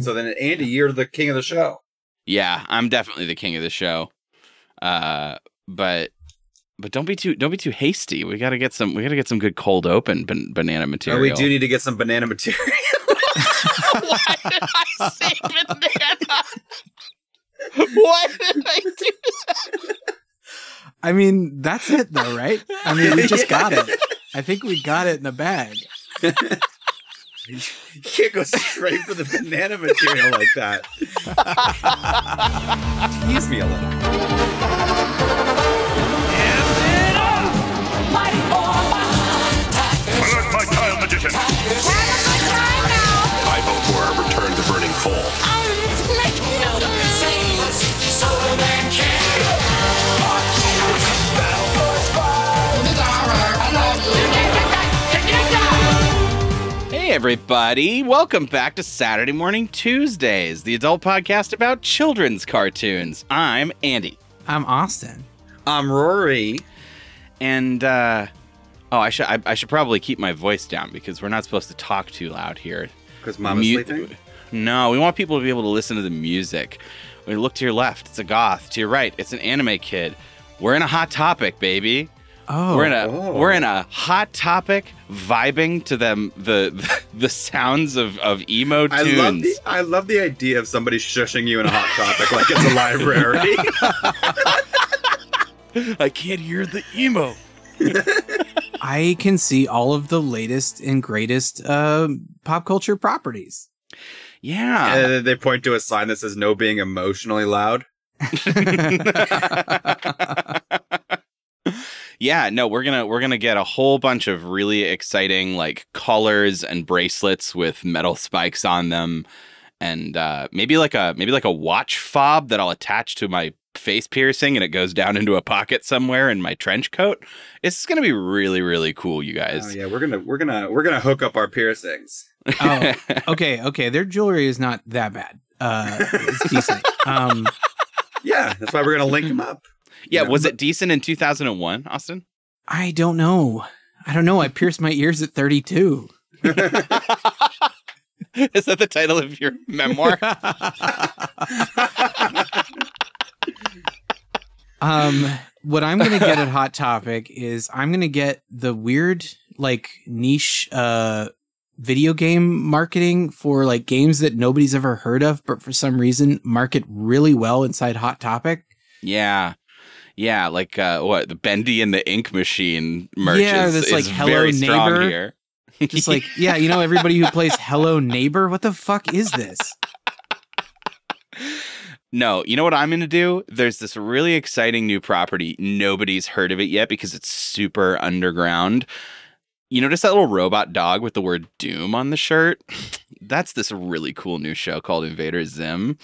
So then, Andy, you're the king of the show. Yeah, I'm definitely the king of the show. Uh, but but don't be too don't be too hasty. We got to get some we got to get some good cold open ban- banana Oh, material. we do need to get some banana material. Why did I say banana? Why did I do that? I mean, that's it though, right? I mean, we just got it. I think we got it in the bag. You can't go straight for the banana material like that. Tease me a little. Alert my child magician. I vote for a return to burning coal. Everybody, welcome back to Saturday Morning Tuesdays, the adult podcast about children's cartoons. I'm Andy. I'm Austin. I'm Rory. And uh oh, I should I, I should probably keep my voice down because we're not supposed to talk too loud here. Because Mama's Mu- sleeping. No, we want people to be able to listen to the music. When you look to your left, it's a goth. To your right, it's an anime kid. We're in a hot topic, baby. Oh, we're in a Oh. we're in a hot topic, vibing to them the the, the sounds of of emo I tunes. love the I love the idea of somebody shushing you in a hot topic like it's a library. I can't hear the emo. I can see all of the latest and greatest uh, pop culture properties. Yeah. and they point to a sign that says "No being emotionally loud." Yeah, no, we're gonna we're gonna get a whole bunch of really exciting like collars and bracelets with metal spikes on them, and uh, maybe like a maybe like a watch fob that I'll attach to my face piercing, and it goes down into a pocket somewhere in my trench coat. It's gonna be really really cool, you guys. Oh yeah, we're gonna we're gonna we're gonna hook up our piercings. oh, okay, okay. Their jewelry is not that bad. Uh, it's decent. Um, Yeah, that's why we're gonna link them up. Yeah, Yeah, was but- it decent in 2001, Austin? I don't know. I don't know. I pierced my ears at 32. Is that the title of your memoir? Um, what I'm gonna get at Hot Topic is I'm gonna get the weird, like niche, uh, video game marketing for like games that nobody's ever heard of, but for some reason market really well inside Hot Topic. Yeah. Yeah, like uh, what the Bendy and the Ink Machine merch Yeah, is, this, is like, Hello very strong Neighbor. here. Just like, yeah, you know, everybody who plays Hello Neighbor, what the fuck is this? No, you know what I'm going to do? There's this really exciting new property. Nobody's heard of it yet because it's super underground. You notice that little robot dog with the word Doom on the shirt? That's this really cool new show called Invader Zim.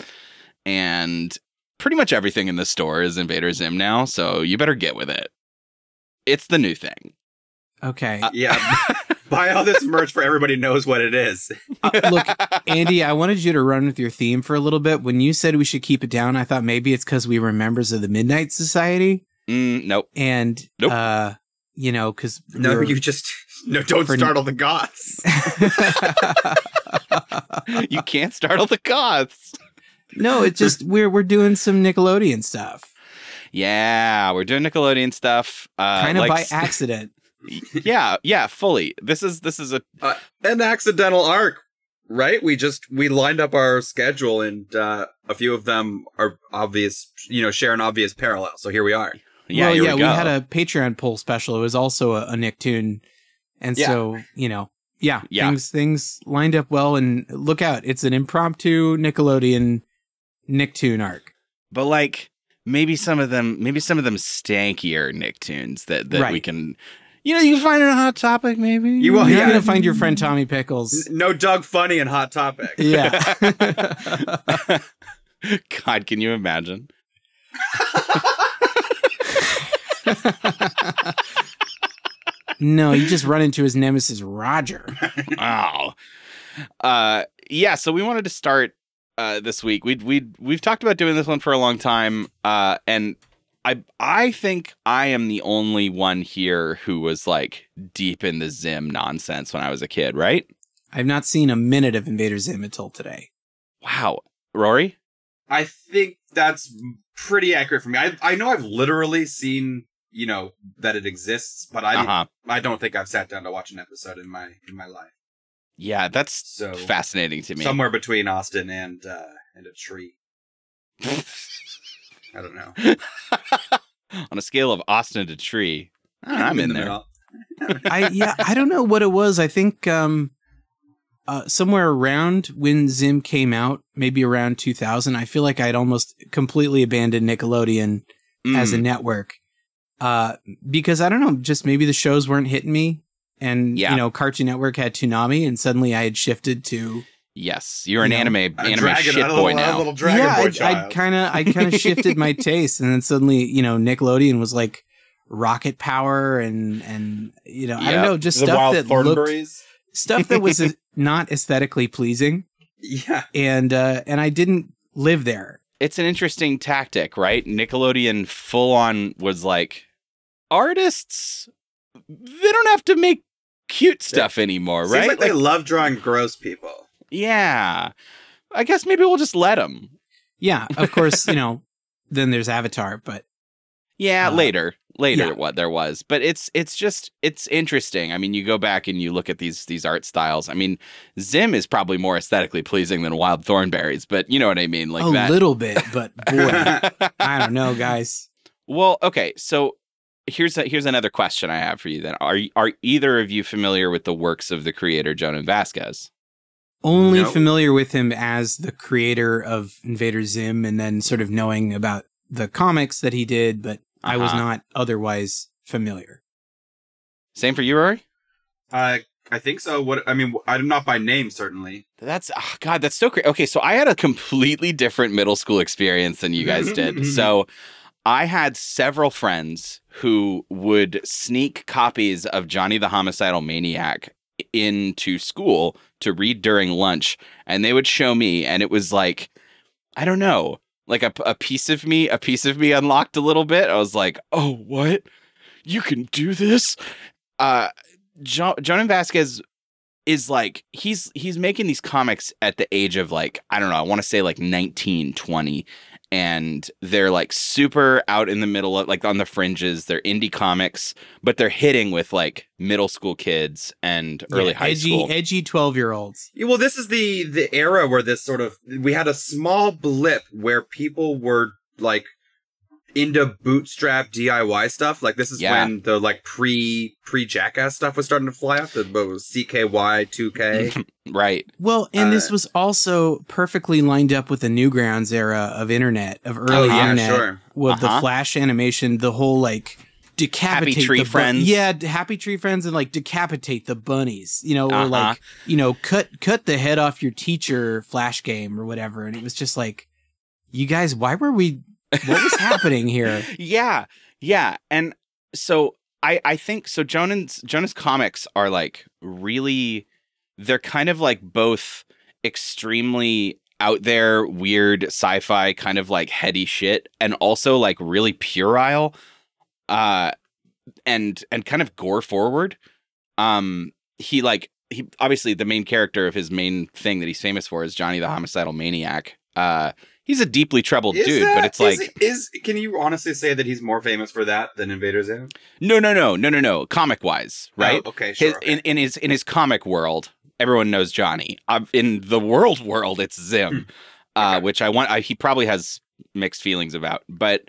And pretty much everything in the store is Invader Zim now, so you better get with it. It's the new thing. Okay. Yeah, buy all this merch for everybody knows what it is. Uh, look, Andy, I wanted you to run with your theme for a little bit. When you said we should keep it down, I thought maybe it's because we were members of the Midnight Society. Mm, nope. And, Nope. uh, you know, because No, you just no. Don't For- startle the goths. you can't startle the goths. No, it's just we're we're doing some Nickelodeon stuff, Yeah, we're doing Nickelodeon stuff. Uh, kind of like by accident. yeah, yeah, fully. This is this is a uh, an accidental arc, right? We just we lined up our schedule, and uh, a few of them are obvious. You know, share an obvious parallel. So here we are. yeah. well, yeah, we, we, had a Patreon poll special. It was also a, a Nicktoon, and Yeah. so you know, yeah, Yeah. things things lined up well. And look out, it's an impromptu Nickelodeon Nicktoon arc. but like maybe some of them, maybe some of them stankier Nicktoons that that we can, you know, you can find it a hot topic maybe. You will- You're yeah. gonna find your friend Tommy Pickles. No Doug Funnie in Hot Topic. Yeah. God, can you imagine? no, you just run into his nemesis Roger. oh. Uh yeah, so we wanted to start uh this week. We we we've talked about doing this one for a long time uh and I I think I am the only one here who was like deep in the Zim nonsense when I was a kid, right? I've not seen a minute of Invader Zim until today. Wow. Rory? I think that's pretty accurate for me. I I know I've literally seen you know that it exists, but I Uh-huh. I don't think I've sat down to watch an episode in my in my life. Yeah, that's So fascinating to me. somewhere between Austin and uh and a tree. I don't know. On a scale of Austin to tree, I'm in the there. I yeah, I don't know what it was. I think um uh, somewhere around when Zim came out, maybe around 2000, I feel like I'd almost completely abandoned Nickelodeon as a Mm, network. Uh, because I don't know, just maybe the shows weren't hitting me. And, Yeah. you know, Cartoon Network had Toonami and suddenly I had shifted to, yes, you're an You know, anime A anime dragon- shit a boy little, a now. little dragon yeah, boy I, I kind of, I kind of shifted my taste. And then suddenly, you know, Nickelodeon was like rocket power and, and, you know, I don't know, just the stuff that looked, stuff that was not aesthetically pleasing. Yeah. And, uh, and I didn't live there. It's an interesting tactic, right? Nickelodeon full on was like artists they don't have to make cute stuff anymore, Seems right? like they love drawing gross people. yeah. I guess maybe we'll just let them. Yeah, of course, you know, then there's Avatar, but Yeah, Uh, later, later yeah. what there was, but it's it's just it's interesting. I mean, you go back and you look at these these art styles. I mean, Zim is probably more aesthetically pleasing than Wild Thornberrys, but you know what I mean, like a that. little bit, but boy, I don't know, guys. well, okay, so here's a, here's another question I have for you. Then, are are either of you familiar with the works of the creator Jhonen Vasquez? Only No. familiar with him as the creator of Invader Zim and then sort of knowing about the comics that he did, but I was Uh-huh. not otherwise familiar. Same for you, Rory. Uh, I think so. What I mean, I'm not by name certainly. That's oh God, that's so great. Okay, so I had a completely different middle school experience than you guys did. so I had several friends who would sneak copies of Johnny the Homicidal Maniac into school to read during lunch, and they would show me, and it was like, I don't know, like a, a piece of me, a piece of me unlocked a little bit. I was like, oh, what? You can do this? Uh, jo- Jhonen Vasquez is like he's he's making these comics at the age of like I don't know I want to say like 19 20 and they're like super out in the middle of like on the fringes they're indie comics but they're hitting with like middle school kids and early Yeah, high edgy, school edgy twelve year olds. Yeah, well, this is the the era where this sort of we had a small blip where people were like into bootstrap DIY stuff. Like this is Yeah. when the like pre pre Jackass stuff was starting to fly off. The what was CKY two K. right Well, and this Uh, was also perfectly lined up with the Newgrounds era of internet, of early yeah, internet, sure. with Uh-huh. the flash animation, the whole like decapitate Tree the bu- Friends. yeah, Happy Tree Friends, and like decapitate the bunnies, you know, or Uh-huh. like you know, cut cut the head off your teacher flash game or whatever, and it was just like, you guys, why were we? What was happening here? yeah yeah and so i i think so Jhonen's Jhonen's comics are like really they're kind of like both extremely out there weird sci-fi kind of like heady shit and also like really puerile uh and and kind of gore forward um he like he obviously the main character of his main thing that he's famous for is johnny the homicidal maniac uh he's a deeply troubled Is dude that- but it's is- like is, can you honestly say that he's more famous for that than Invader Zim? No, no, no, no, no, no. Comic wise, right? Oh, okay, sure. His, okay. in, in his in his comic world, everyone knows Johnny. Uh, in the world world, it's Zim, uh, Okay. which I want. I, he probably has mixed feelings about, but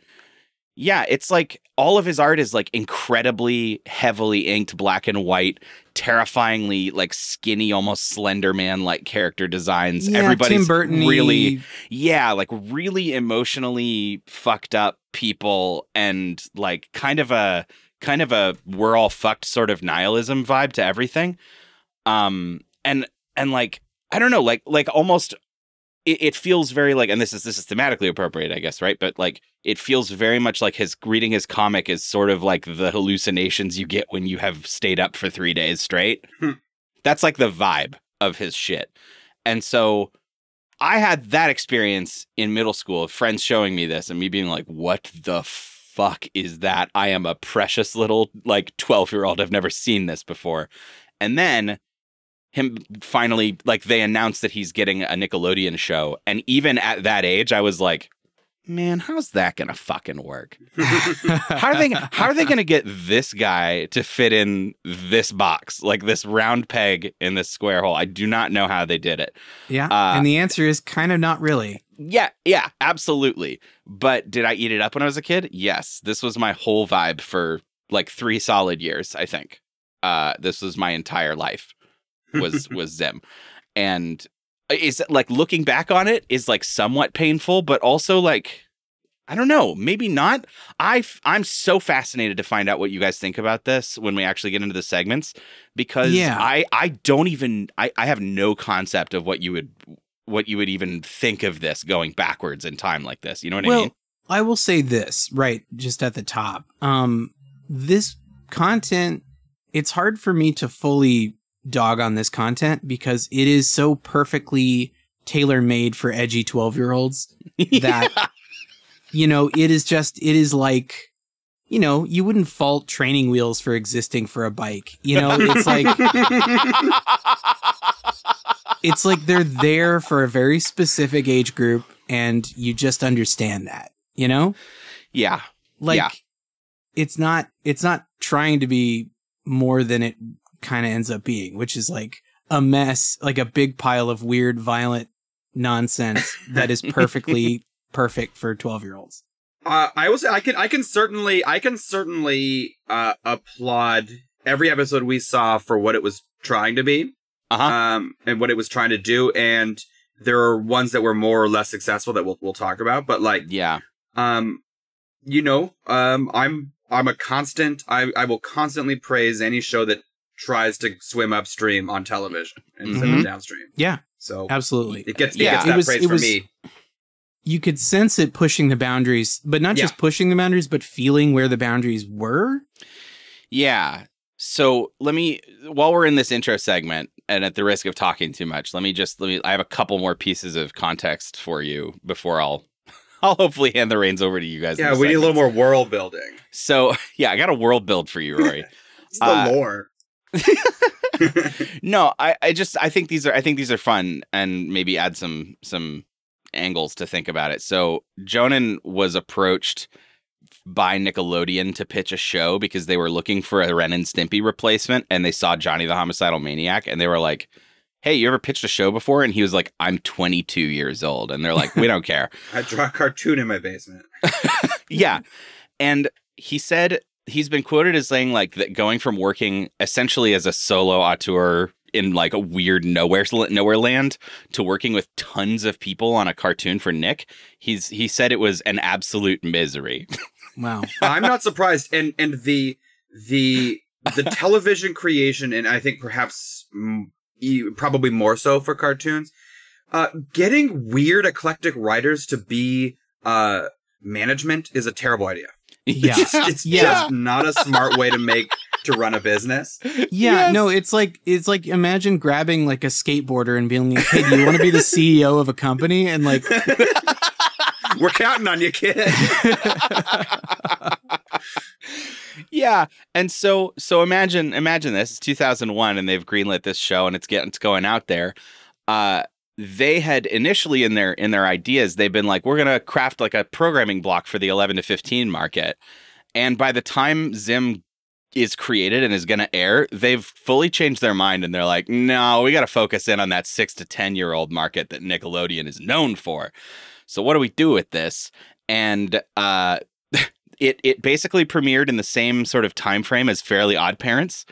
yeah, it's like all of his art is like incredibly heavily inked, black and white, terrifyingly like skinny, almost Slender Man like character designs. Yeah, Everybody's Tim Burton really yeah, like really emotionally fucked up people and like kind of a kind of a we're all fucked sort of nihilism vibe to everything. Um and and like I don't know, like like almost it, it feels very like and this is this is thematically appropriate, I guess, right? But like it feels very much like his reading his comic is sort of like the hallucinations you get when you have stayed up for three days straight. Hmm. That's like the vibe of his shit. And so I had that experience in middle school of friends showing me this and me being like, what the fuck is that? I am a precious little like 12 year old. I've never seen this before. And then him finally like they announced that he's getting a Nickelodeon show, and even at that age, I was like, man, how's that gonna fucking work? how are they how are they going to get this guy to fit in this box like this round peg in this square hole? I do not know how they did it. Yeah. Uh, and the answer is kind of not really. yeah yeah absolutely. But did i eat it up when i was a kid? Yes. This was my whole vibe for like three solid years i think. Uh this was my entire life was was zim and is like looking back on it is like somewhat painful but also like I don't know, maybe not. I f- I'm so fascinated to find out what you guys think about this when we actually get into the segments because Yeah. I I don't even I I have no concept of what you would what you would even think of this going backwards in time like this. You know what I well, mean? I will say this right just at the top. Um, this content, it's hard for me to fully dog on this content because it is so perfectly tailor made for edgy 12 year olds that, you know, it is just, it is like, you know, you wouldn't fault training wheels for existing for a bike. You know, it's like, it's like they're there for a very specific age group and you just understand that, you know? yeah. Like Yeah. it's not it's not trying to be more than it kind of ends up being, which is like a mess, like a big pile of weird violent nonsense that is perfectly perfect for 12-year-olds. Uh, I will say I can I can certainly I can certainly uh, applaud every episode we saw for what it was trying to be, Uh-huh. um, and what it was trying to do. And there are ones that were more or less successful that we'll we'll talk about. But like, yeah. um, you know, um, I'm I'm a constant. I I will constantly praise any show that tries to swim upstream on television instead Mhm. of downstream. Yeah, So absolutely. it gets it Yeah. gets It that was- praise it from was- me. You could sense it pushing the boundaries, but not just pushing the boundaries, but feeling where the boundaries were. Yeah. So let me, while we're in this intro segment, and at the risk of talking too much, let me just let me. I have a couple more pieces of context for you before I'll, I'll hopefully hand the reins over to you guys. Yeah, the we need a little more world building. So yeah, I got a world build for you, Rory. It's the Uh, lore. no, I, I just I think these are I think these are fun and maybe add some some angles to think about it. So Jhonen was approached by Nickelodeon to pitch a show because they were looking for a Ren and Stimpy replacement and they saw Johnny the Homicidal Maniac and they were like, Hey, you ever pitched a show before? And he was like, I'm 22 years old. And they're like, We don't care. I draw a cartoon in my basement. yeah. And he said he's been quoted as saying like that going from working essentially as a solo auteur in like a weird nowhere nowhere land to working with tons of people on a cartoon for Nick. He's he said it was an absolute misery. Wow. I'm not surprised, and and the the the television creation, and I think perhaps probably more so for cartoons, uh, getting weird eclectic writers to be uh management is a terrible idea. Yeah. It's, it's Yeah. just not a smart way to make to run a business. Yeah, Yes. no, it's like it's like imagine grabbing like a skateboarder and being like, "Hey, do you want to be the CEO of a company?" And like, We're counting on you, kid. yeah and so so imagine imagine this it's 2001 and they've greenlit this show and it's getting it's going out there uh they had initially in their in their ideas they've been like we're gonna craft like a programming block for the 11 to 15 market and by the time zim is created and is gonna air they've fully changed their mind and they're like no we gotta focus in on that 6 to 10 year old market that nickelodeon is known for so what do we do with this and uh it it basically premiered in the same sort of time frame as Fairly Odd Parents.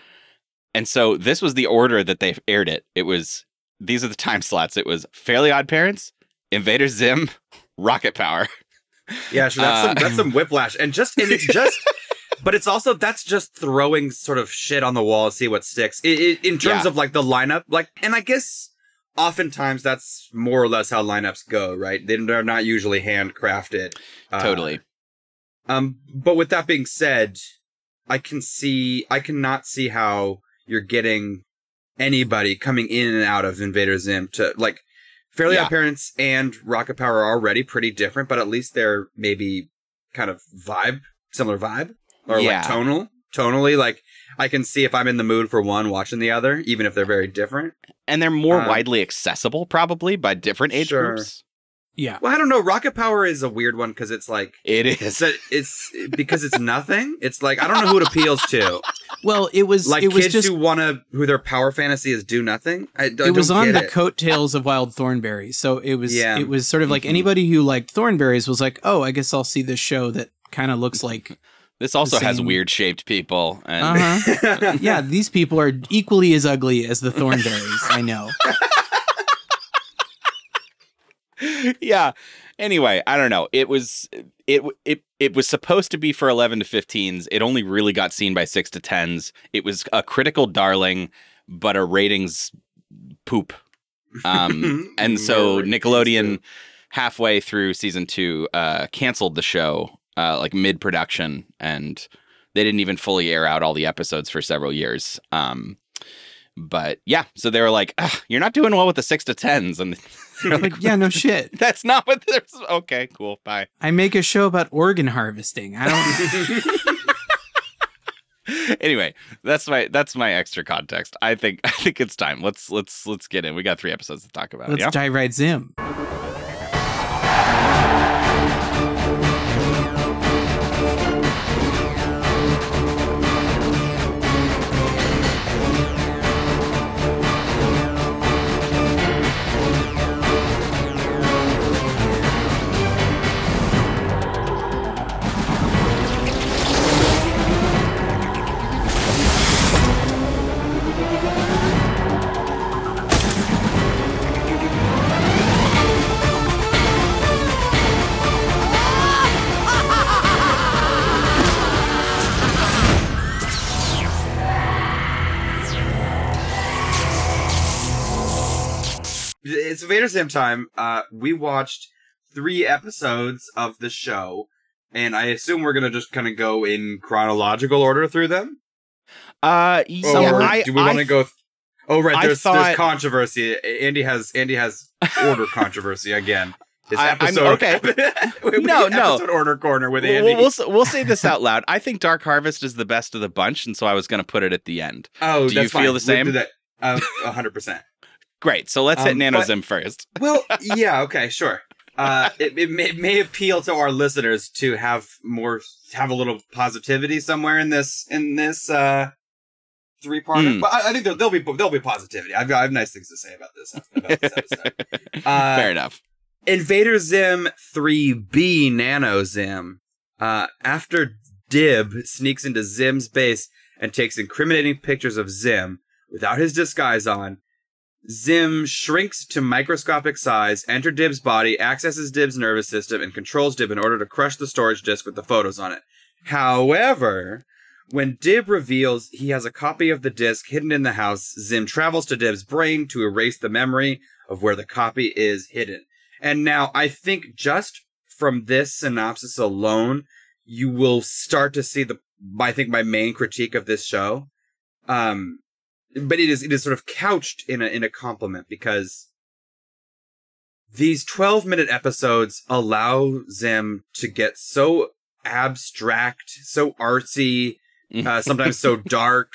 And so this was the order that they aired it. It was these are the time slots. It was Fairly Odd Parents, Invader Zim, Rocket Power. Yeah, sure. That's, Uh, some, that's some whiplash, and just and it's just, but it's also that's just throwing sort of shit on the wall to see what sticks. I i in terms Yeah. of like the lineup, like, and I guess oftentimes that's more or less how lineups go, right? They- They're not usually handcrafted. uh, Totally. Um, but with that being said, I can see, I cannot see how you're getting anybody coming in and out of Invader Zim to like Fairly Yeah. Odd Parents and Rocket Power are already pretty different, but at least they're maybe kind of vibe, similar vibe or Yeah. like tonal. tonally. Like I can see if I'm in the mood for one watching the other, even if they're very different. and they're more Um, widely accessible probably by different age Sure. groups. Yeah. Well, I don't know. Rocket Power is a weird one because it's like It it's it's because it's nothing. It's like I don't know who it appeals to. Well, it was Like it was kids just who want to who their power fantasy is do nothing. I, I it was don't on get the it. coattails of Wild Thornberry. So it was Yeah. it was sort of like Mhm. anybody who liked Thornberrys was like, "Oh, I guess I'll see this show that kind of looks like This also has weird shaped people. And uh-huh. yeah, these people are equally as ugly as the Thornberrys. I know. yeah. Anyway, I don't know. It was it it it was supposed to be for 11 to 15s. It only really got seen by 6 to 10s. It was a critical darling, but a ratings poop. Um and so Nickelodeon halfway through season 2 uh canceled the show uh like mid-production and they didn't even fully air out all the episodes for several years. Um but yeah, so they were like, "You're not doing well with the 6 to 10s." And they're like, Like, yeah, no shit. that's not what there's. Okay, cool. Bye. I make a show about organ harvesting. I don't Anyway, that's my that's my extra context. I think I think it's time. Let's let's let's get in. We got three episodes to talk about. let's yeah. dive right zim. It's Vader Zim time. Uh, we watched three episodes of the show, and I assume we're gonna just kind of go in chronological order through them. Uh, Or yeah, I, do we want to go? Th- oh, right. There's thought- there's controversy. Andy has Andy has order controversy again. His I- I'm- episode. okay. We- we- No, no. Episode order corner with We'll, Andy. we'll we'll say this out loud. I think Dark Harvest is the best of the bunch, and so I was going to put it at the end. oh, do you feel fine. the We'll same? do that. Uh, A hundred percent. Great. So let's hit Um, Nano but- Zim first. Well, yeah, okay, sure. Uh, it, it, may, it may appeal to our listeners to have more, have a little positivity somewhere in this, in this, uh, three part. Mm. But I, I think there, there'll be, there'll be positivity. I've got, I have nice things to say about this, about this episode. Uh, Fair enough. Invader Zim 3B Nano Zim. Uh, after Dib sneaks into Zim's base and takes incriminating pictures of Zim without his disguise on, Zim shrinks to microscopic size, enters Dib's body, accesses Dib's nervous system, and controls Dib in order to crush the storage disk with the photos on it. However, when Dib reveals he has a copy of the disk hidden in the house, Zim travels to Dib's brain to erase the memory of where the copy is hidden. And now I think just from this synopsis alone, you will start to see the I think my main critique of this show. Um but it is it is sort of couched in a in a compliment because these 12 minute episodes allow Zim to get so abstract, so artsy, uh, sometimes so dark.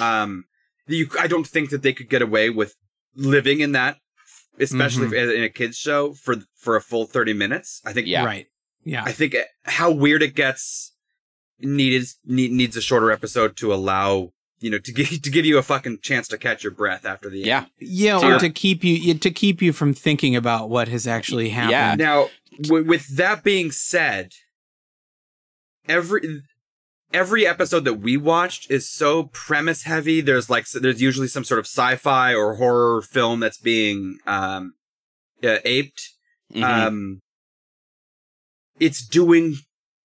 Um, you, I don't think that they could get away with living in that, especially Mhm. in a kids show for for a full 30 minutes. I think Yeah. Right. Yeah. I think how weird it gets needed need, needs a shorter episode to allow you know to give to give you a fucking chance to catch your breath after the Yeah. end. Yeah, To or your- to keep you to keep you from thinking about what has actually happened. Yeah. Now, w- with that being said, every every episode that we watched is so premise heavy. There's like so there's usually some sort of sci-fi or horror film that's being um uh, aped. Mhm. Um, it's doing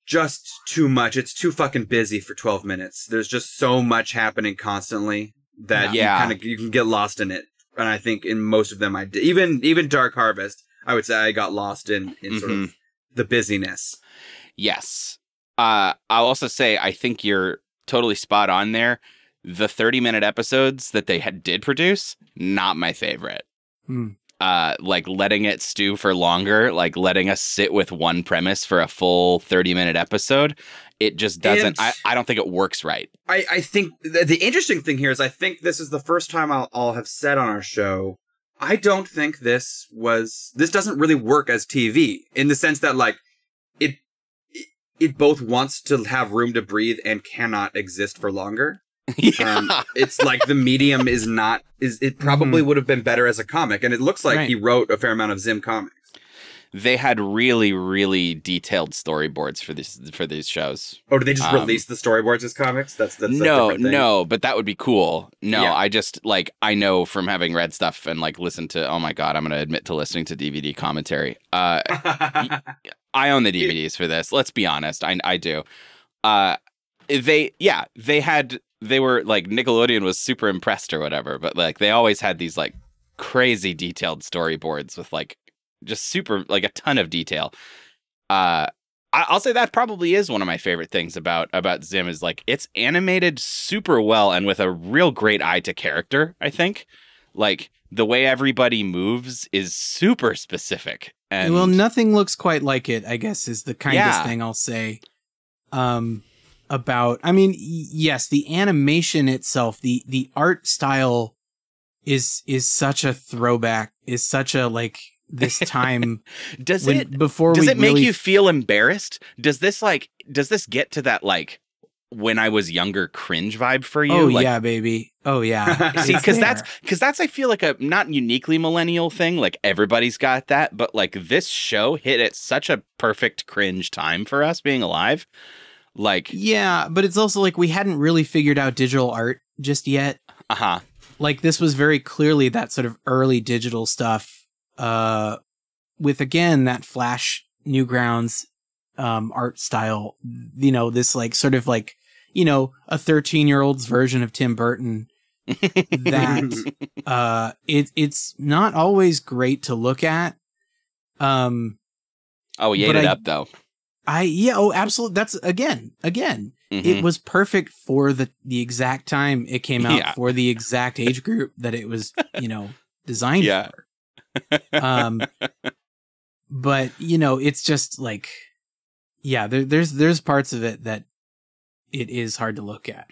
just too much. It's too fucking busy for 12 minutes. There's just so much happening constantly that Yeah. you kind of you can get lost in it. And I think in most of them, I did. Even even Dark Harvest, I would say I got lost in in sort Mm-hmm. of the busyness. Yes. Uh, I'll also say I think you're totally spot on there. The 30 minute episodes that they had did produce, not my favorite. Hmm. Uh like letting it stew for longer, like letting us sit with one premise for a full 30 minute episode, it just doesn't I, I don't think it works right. I, I think the, the interesting thing here is I think this is the first time I'll, I'll have said on our show, I don't think this was, this doesn't really work as TV in the sense that like it, it both wants to have room to breathe and cannot exist for longer. yeah. Um, it's like the medium is not, is, it probably would have been better as a comic. And it looks like Right. he wrote a fair amount of Zim comics. they had really really detailed storyboards for these for these shows. Oh, did they just Um, release the storyboards as comics? That's, that's no, no, but that would be cool. No, Yeah. I just like I know from having read stuff and like listened to. Oh my god, I'm gonna admit to listening to DVD commentary. Uh, I own the DVDs for this. Let's be honest, I I do. Uh, they yeah, they had they were like Nickelodeon was super impressed or whatever, but like they always had these like crazy detailed storyboards with like just super like a ton of detail. Uh I'll say that probably is one of my favorite things about about Zim is like it's animated super well and with a real great eye to character. I think, like the way everybody moves is super specific. And well, nothing looks quite like it. I guess is the kindest Yeah. thing I'll say. Um, about I mean, yes, the animation itself, the the art style, is is such a throwback. Is such a like this time does when, it before does it make really you feel embarrassed? Does this like does this get to that like when I was younger cringe vibe for you? Oh like, yeah, baby. Oh yeah. See, because that's because that's I feel like a not uniquely millennial thing. Like everybody's got that, but like this show hit at such a perfect cringe time for us being alive. Like, yeah, but it's also like we hadn't really figured out digital art just yet. uh huh, like this was very clearly that sort of early digital stuff uh with again that flash newgrounds um art style you know this like sort of like you know a 13 year old's version of tim burton that uh it it's not always great to look at um oh, he ate it I- up though. I yeah oh absolutely that's again again Mhm. it was perfect for the the exact time it came out Yeah. for the exact age group that it was you know designed Yeah. for um but you know it's just like yeah there, there's there's parts of it that it is hard to look at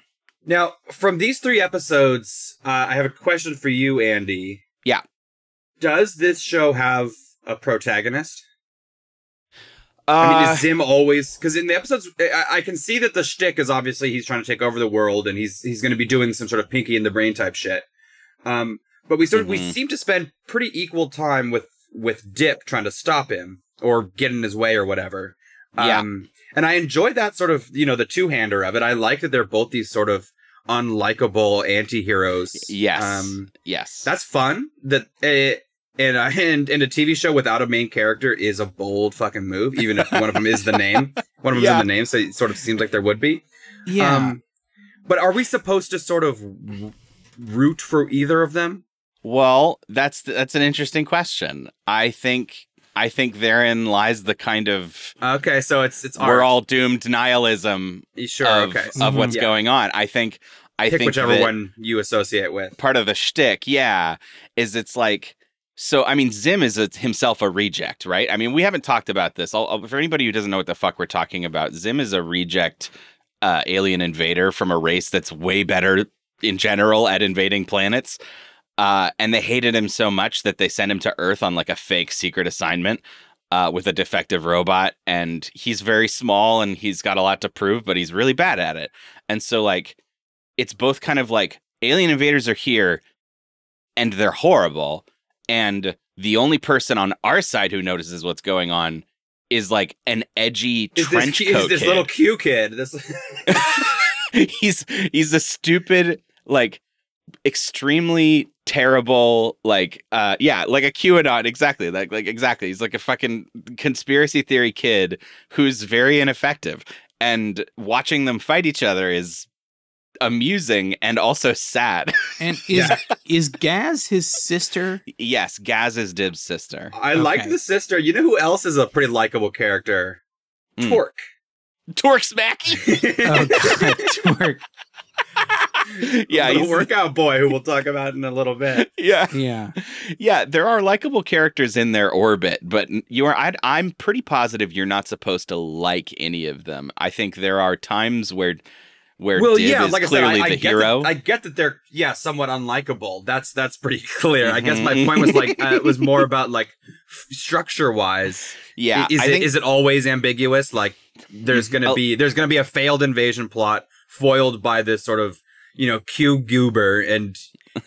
Now, from these three episodes, uh, I have a question for you, Andy. Yeah. Does this show have a protagonist? I mean, Uh, is Zim always? Because in the episodes, I, I can see that the shtick is obviously he's trying to take over the world, and he's he's going to be doing some sort of Pinky in the Brain type shit. Um, but we sort of we Mhm. seem to spend pretty equal time with with Dib trying to stop him or get in his way or whatever. Yeah. Um, and I enjoy that sort of you know the two hander of it. I like that they're both these sort of unlikable anti-heroes. yes, Um, yes, that's fun. That uh, and uh, and and a TV show without a main character is a bold fucking move. Even if one of them is the name, one of them's Yeah. in the name, so it sort of seems like there would be. yeah Um, but are we supposed to sort of root for either of them? Well, that's that's an interesting question. I think I think therein lies the kind of Okay, so it's it's we're art. all doomed nihilism sure. of, okay, of what's Yeah. going on. I think I pick think whichever one you associate with. part of the shtick, yeah, is it's like so. I mean, Zim is a, himself a reject, right? I mean, we haven't talked about this. I'll, I'll- for anybody who doesn't know what the fuck we're talking about, Zim is a reject uh, alien invader from a race that's way better in general at invading planets. Uh, and they hated him so much that they sent him to Earth on like a fake secret assignment uh, with a defective robot. And he's very small and he's got a lot to prove, but he's really bad at it. And so, like, it's both kind of like alien invaders are here and they're horrible. And the only person on our side who notices what's going on is like an edgy Is trench this, is this kid. little Q kid? This he's he's a stupid like extremely terrible like uh yeah like a qanon exactly like like exactly he's like a fucking conspiracy theory kid who's very ineffective and watching them fight each other is amusing and also sad and is Yeah. is gaz his sister yes gaz is dib's sister I like the sister. You know who else is a pretty likable character? Hmm. Torque. torque smacky oh god twerk yeah, the he's- workout boy who we'll talk about in a little bit. yeah, Yeah. yeah. There are likable characters in their orbit, but you are. i I'm pretty positive you're not supposed to like any of them. I think there are times where where well, Dib yeah, is like I said, I, I the get hero. That, I get that they're yeah somewhat unlikable. That's that's pretty clear. I guess my point was like uh, it was more about like structure wise. yeah, is I it think is it always ambiguous? Like there's gonna Oh. be there's gonna be a failed invasion plot foiled by this sort of you know Q goober, and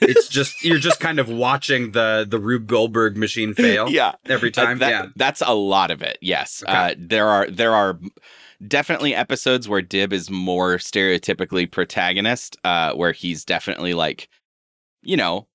it's just you're just kind of watching the the Rube Goldberg machine fail yeah. every Uh, time. that- yeah, that's a lot of it. Yes, Okay. uh, there are there are definitely episodes where Dib is more stereotypically protagonist, uh, where he's definitely like, you know,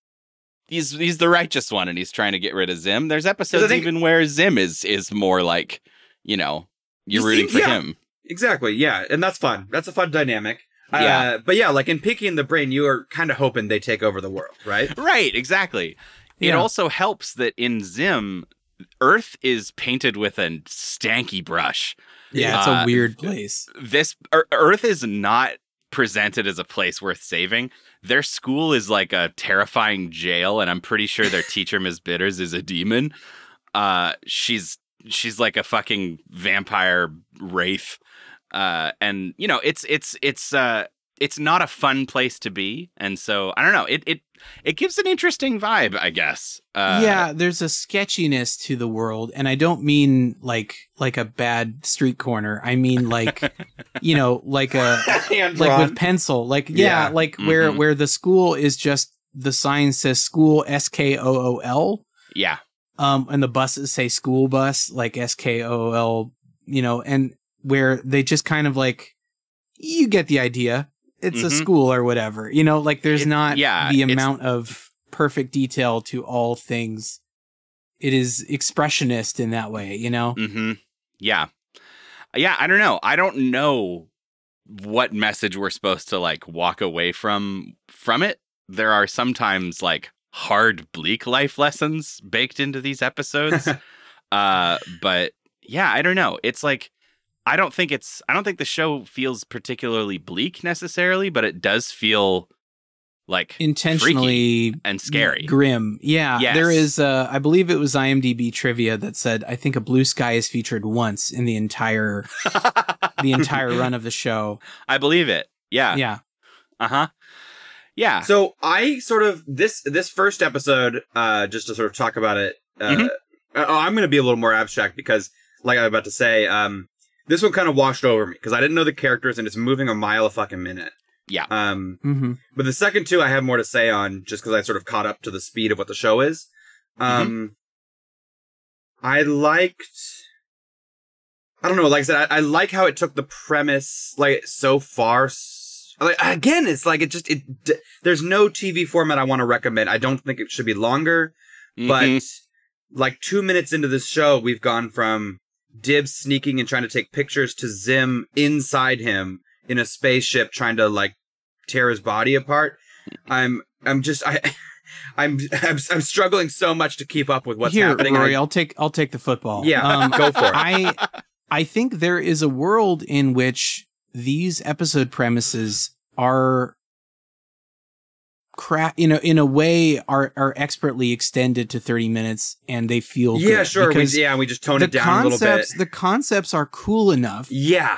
he's he's the righteous one and he's trying to get rid of Zim. There's episodes think- even where Zim is is more like, you know, you're rooting for yeah. him. exactly. Yeah, and that's fun. That's a fun dynamic. Yeah. Uh, but yeah, like in Pinky and the Brain, you are kind of hoping they take over the world, right? Right, exactly. It also helps that in Zim, Earth is painted with a stanky brush. Yeah, it's Uh, a weird place. this Earth is not presented as a place worth saving. Their school is like a terrifying jail, and I'm pretty sure their teacher, Ms. Bitters, is a demon. Uh, she's she's like a fucking vampire wraith, uh, and you know it's it's it's uh it's not a fun place to be, and so I don't know. It it it gives an interesting vibe, I guess. Uh, yeah, there's a sketchiness to the world, and I don't mean like like a bad street corner. I mean like you know, like a like with pencil. Like yeah, Yeah. like where Mhm. where the school is just the sign says school S K O O L. yeah, Um and the buses say school bus, like S K O O L, you know, and where they just kind of like you get the idea. It's a Mhm. school or whatever. You know, like there's It- not yeah, the amount of perfect detail to all things. It is expressionist in that way, you know? Mm-hmm. Yeah. Yeah, I don't know. I don't know what message we're supposed to like walk away from from it. There are sometimes like hard bleak life lessons baked into these episodes. uh but yeah, I don't know. It's like I don't think it's I don't think the show feels particularly bleak necessarily, but it does feel like Intentionally and scary. grim. Yeah, Yes. there is. Uh, I believe it was IMDb trivia that said I think a blue sky is featured once in the entire the entire run of the show. I believe it. Yeah. Yeah, Uh-huh. Yeah. So I sort of this this first episode, uh, just to sort of talk about it. Uh, Mhm. uh, I'm going to be a little more abstract because, like I was about to say, um, this one kind of washed over me because I didn't know the characters and it's moving a mile a fucking minute. Yeah. Um, hmm but the second two I have more to say on just because I sort of caught up to the speed of what the show is. Um, I liked. I don't know. Like I said, I, I like how it took the premise like so far. Like again, it's like it just it. d- There's no TV format I want to recommend. I don't think it should be longer, but Mhm. like two minutes into this show, we've gone from Dibs sneaking and trying to take pictures to Zim inside him in a spaceship trying to like tear his body apart. I'm I'm just I I'm I'm, I'm struggling so much to keep up with what's Here, happening. Rory, I- I'll take I'll take the football. yeah, Um, go for it. I I think there is a world in which these episode premises are cra you know in a way are are expertly extended to 30 minutes and they feel yeah, good sure. We, because yeah, we just tone it down a little bit. concepts the concepts are cool enough Yeah,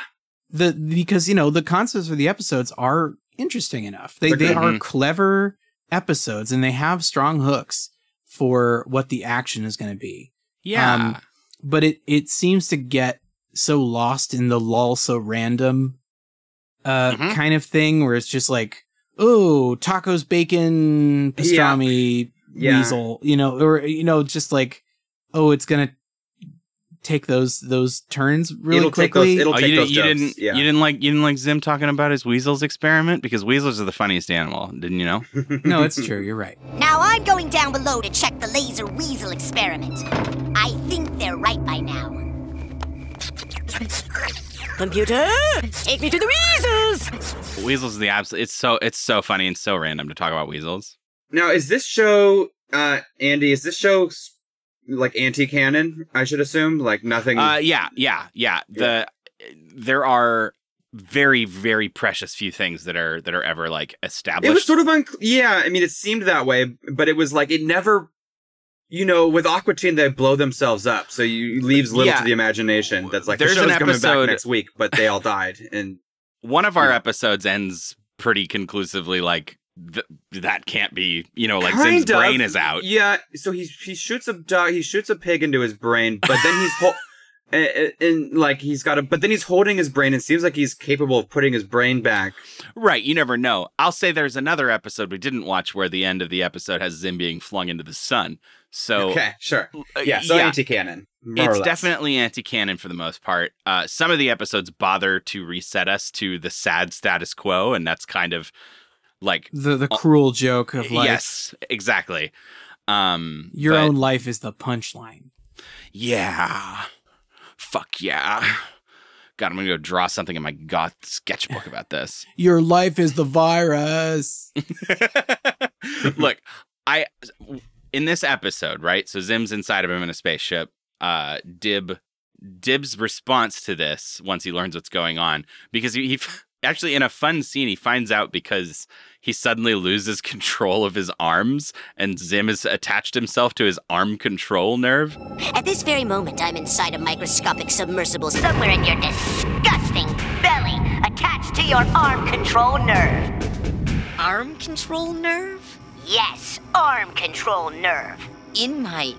the because you know the concepts for the episodes are interesting enough they they Agreed. are clever episodes and they have strong hooks for what the action is going to be Yeah. um, but it it seems to get so lost in the lull so random uh Mhm. kind of thing where it's just like oh tacos bacon pastrami Yeah. weasel you know or you know just like oh it's gonna take those those turns really It'll take those- quickly it'll- oh, take you, those you jokes, didn't yeah. you didn't like you didn't like Zim talking about his weasels experiment because weasels are the funniest animal, didn't you know? no it's true you're right Now I'm going down below to check the laser weasel experiment. I think they're right by now. Computer, take me to the weasels! weasels is the absolute. It's so it's so funny and so random to talk about weasels. Now, is this show, uh, Andy? Is this show like anti-canon? I should assume, like nothing. Uh, yeah, yeah, yeah. The there are very very precious few things that are that are ever like established. It was sort of un- yeah. I mean, it seemed that way, but it was like it never. You know, with Aqua Teen, they blow themselves up, so you leaves little Yeah. to the imagination. That's like There's the show's an coming episode- back next week, but they all died, and one of our Yeah. episodes ends pretty conclusively like th- that can't be you know like Kind Zim's of. brain is out. Yeah, so he he shoots a dog, he shoots a pig into his brain, but then he's ho- and, and like he's got a, but then he's holding his brain and seems like he's capable of putting his brain back. Right, you never know. I'll say there's another episode we didn't watch where the end of the episode has Zim being flung into the sun. So okay, sure, uh, yeah, so anti-canon. more it's definitely anti-canon for the most part. Uh, some of the episodes bother to reset us to the sad status quo, and that's kind of like The the cruel joke of life. yes, exactly. Um, your but- own life is the punchline. Yeah. Fuck yeah. God, I'm gonna go draw something in my goth sketchbook about this. Your life is the virus. Look, I in this episode, right? So Zim's inside of him in a spaceship. Uh, Dib, Dib's response to this once he learns what's going on, because he, he actually in a fun scene he finds out because he suddenly loses control of his arms, and Zim has attached himself to his arm control nerve. At this very moment, I'm inside a microscopic submersible somewhere in your disgusting belly, attached to your arm control nerve. Arm control nerve? Yes, arm control nerve. In my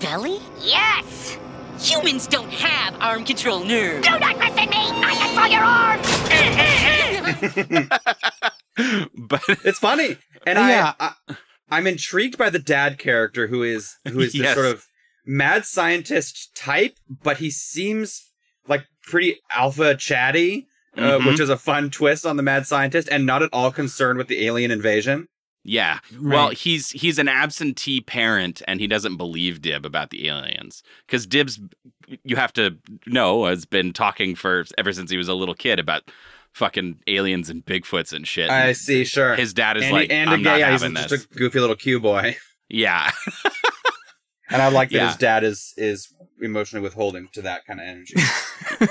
belly? Yes! Humans don't have arm control nerve. Do not question me! I control your arms! but It's funny, and Yeah. I, I I'm intrigued by the dad character who is who is this Yes. sort of mad scientist type, but he seems like pretty alpha chatty, uh, Mhm. which is a fun twist on the mad scientist, and not at all concerned with the alien invasion. Yeah. Well, he's he's an absentee parent and he doesn't believe Dib about the aliens. Cuz Dib's you have to know has been talking for ever since he was a little kid about fucking aliens and Bigfoots and shit. I see, sure. His dad is and, like and I'm a not gay, yeah, he's having just a goofy little Q boy, Yeah. and I like that Yeah. his dad is is emotionally withholding to that kind of energy.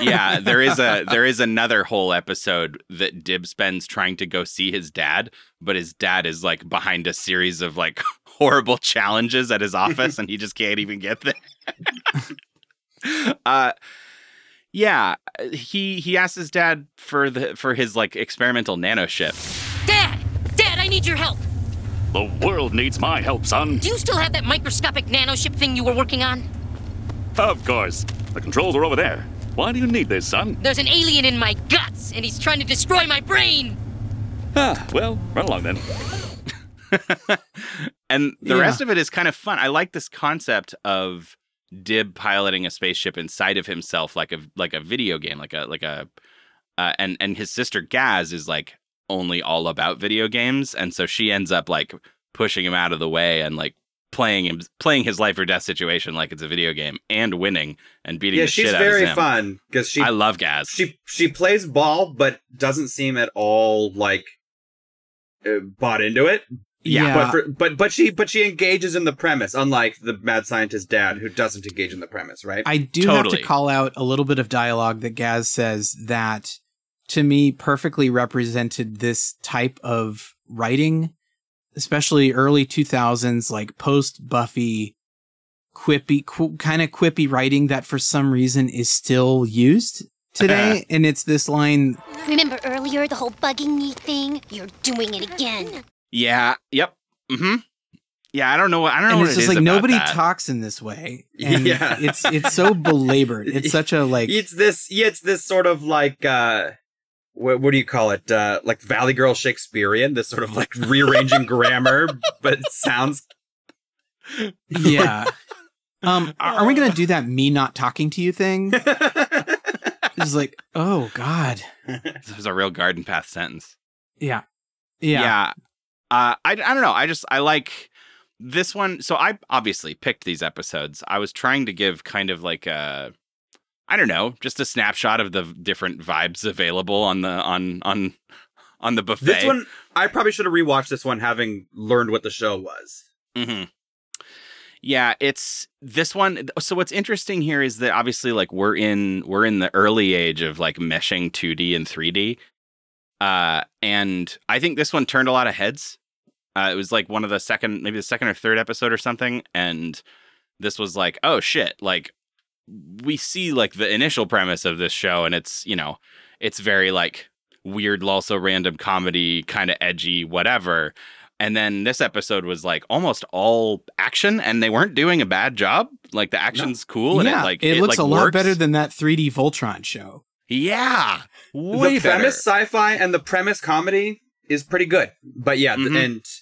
yeah, there is a there is another whole episode that Dib spends trying to go see his dad, but his dad is like behind a series of like horrible challenges at his office and he just can't even get there. uh yeah, he he asked his dad for the for his like experimental nano ship. Dad! Dad, I need your help. The world needs my help, son. Do you still have that microscopic nanoship thing you were working on? Of course. The controls are over there. Why do you need this, son? There's an alien in my guts, and he's trying to destroy my brain. Ah, well, run along then. And the Yeah. rest of it is kind of fun. I like this concept of Dib piloting a spaceship inside of himself, like a like a video game, like a like a, uh, and and his sister Gaz is like only all about video games, and so she ends up like pushing him out of the way and like playing him playing his life or death situation like it's a video game and winning and beating yeah, the she's shit out very of him. fun because she I love Gaz. she she plays ball, but doesn't seem at all like uh, bought into it. Yeah. But for, but but she but she engages in the premise, unlike the mad scientist dad who doesn't engage in the premise, right? I do have to call out a little bit of dialogue that Gaz says that to me perfectly represented this type of writing, especially early 2000s, like post Buffy, quippy, qu- kind of quippy writing that for some reason is still used today. and it's this line Remember earlier the whole bugging me thing? You're doing it again. yeah. Yep. Mm-hmm. Yeah. I don't know. what I don't know and what it's it just is like about nobody that. talks in this way. And Yeah. it's it's so belabored. It's such a like it's this yeah, it's this sort of like uh what, what do you call it? Uh like Valley Girl Shakespearean, this sort of like rearranging grammar, but it sounds yeah. Um, are, are we gonna do that me not talking to you thing? It's like, oh god, This was a real garden path sentence. yeah, yeah, Uh, I, I don't know. I just, I like this one. So I obviously picked these episodes. I was trying to give kind of like a, I don't know, just a snapshot of the different vibes available on the, on, on, on the buffet. This one I probably should have rewatched this one having learned what the show was. hmm Yeah, it's this one. So what's interesting here is that obviously, like we're in we're in the early age of like meshing 2D and 3D, uh, and I think this one turned a lot of heads. Uh, it was like one of the second, maybe the second or third episode or something, and this was like, oh shit, like we see like the initial premise of this show, and it's you know, it's very like weird, also random comedy, kind of edgy, whatever. And then this episode was like almost all action, and they weren't doing a bad job. Like the action's cool, and yeah, it like it, looks like, a lot works. better than that 3D Voltron show. yeah, way the premise better. sci-fi and the premise comedy is pretty good. But yeah, th- Mhm.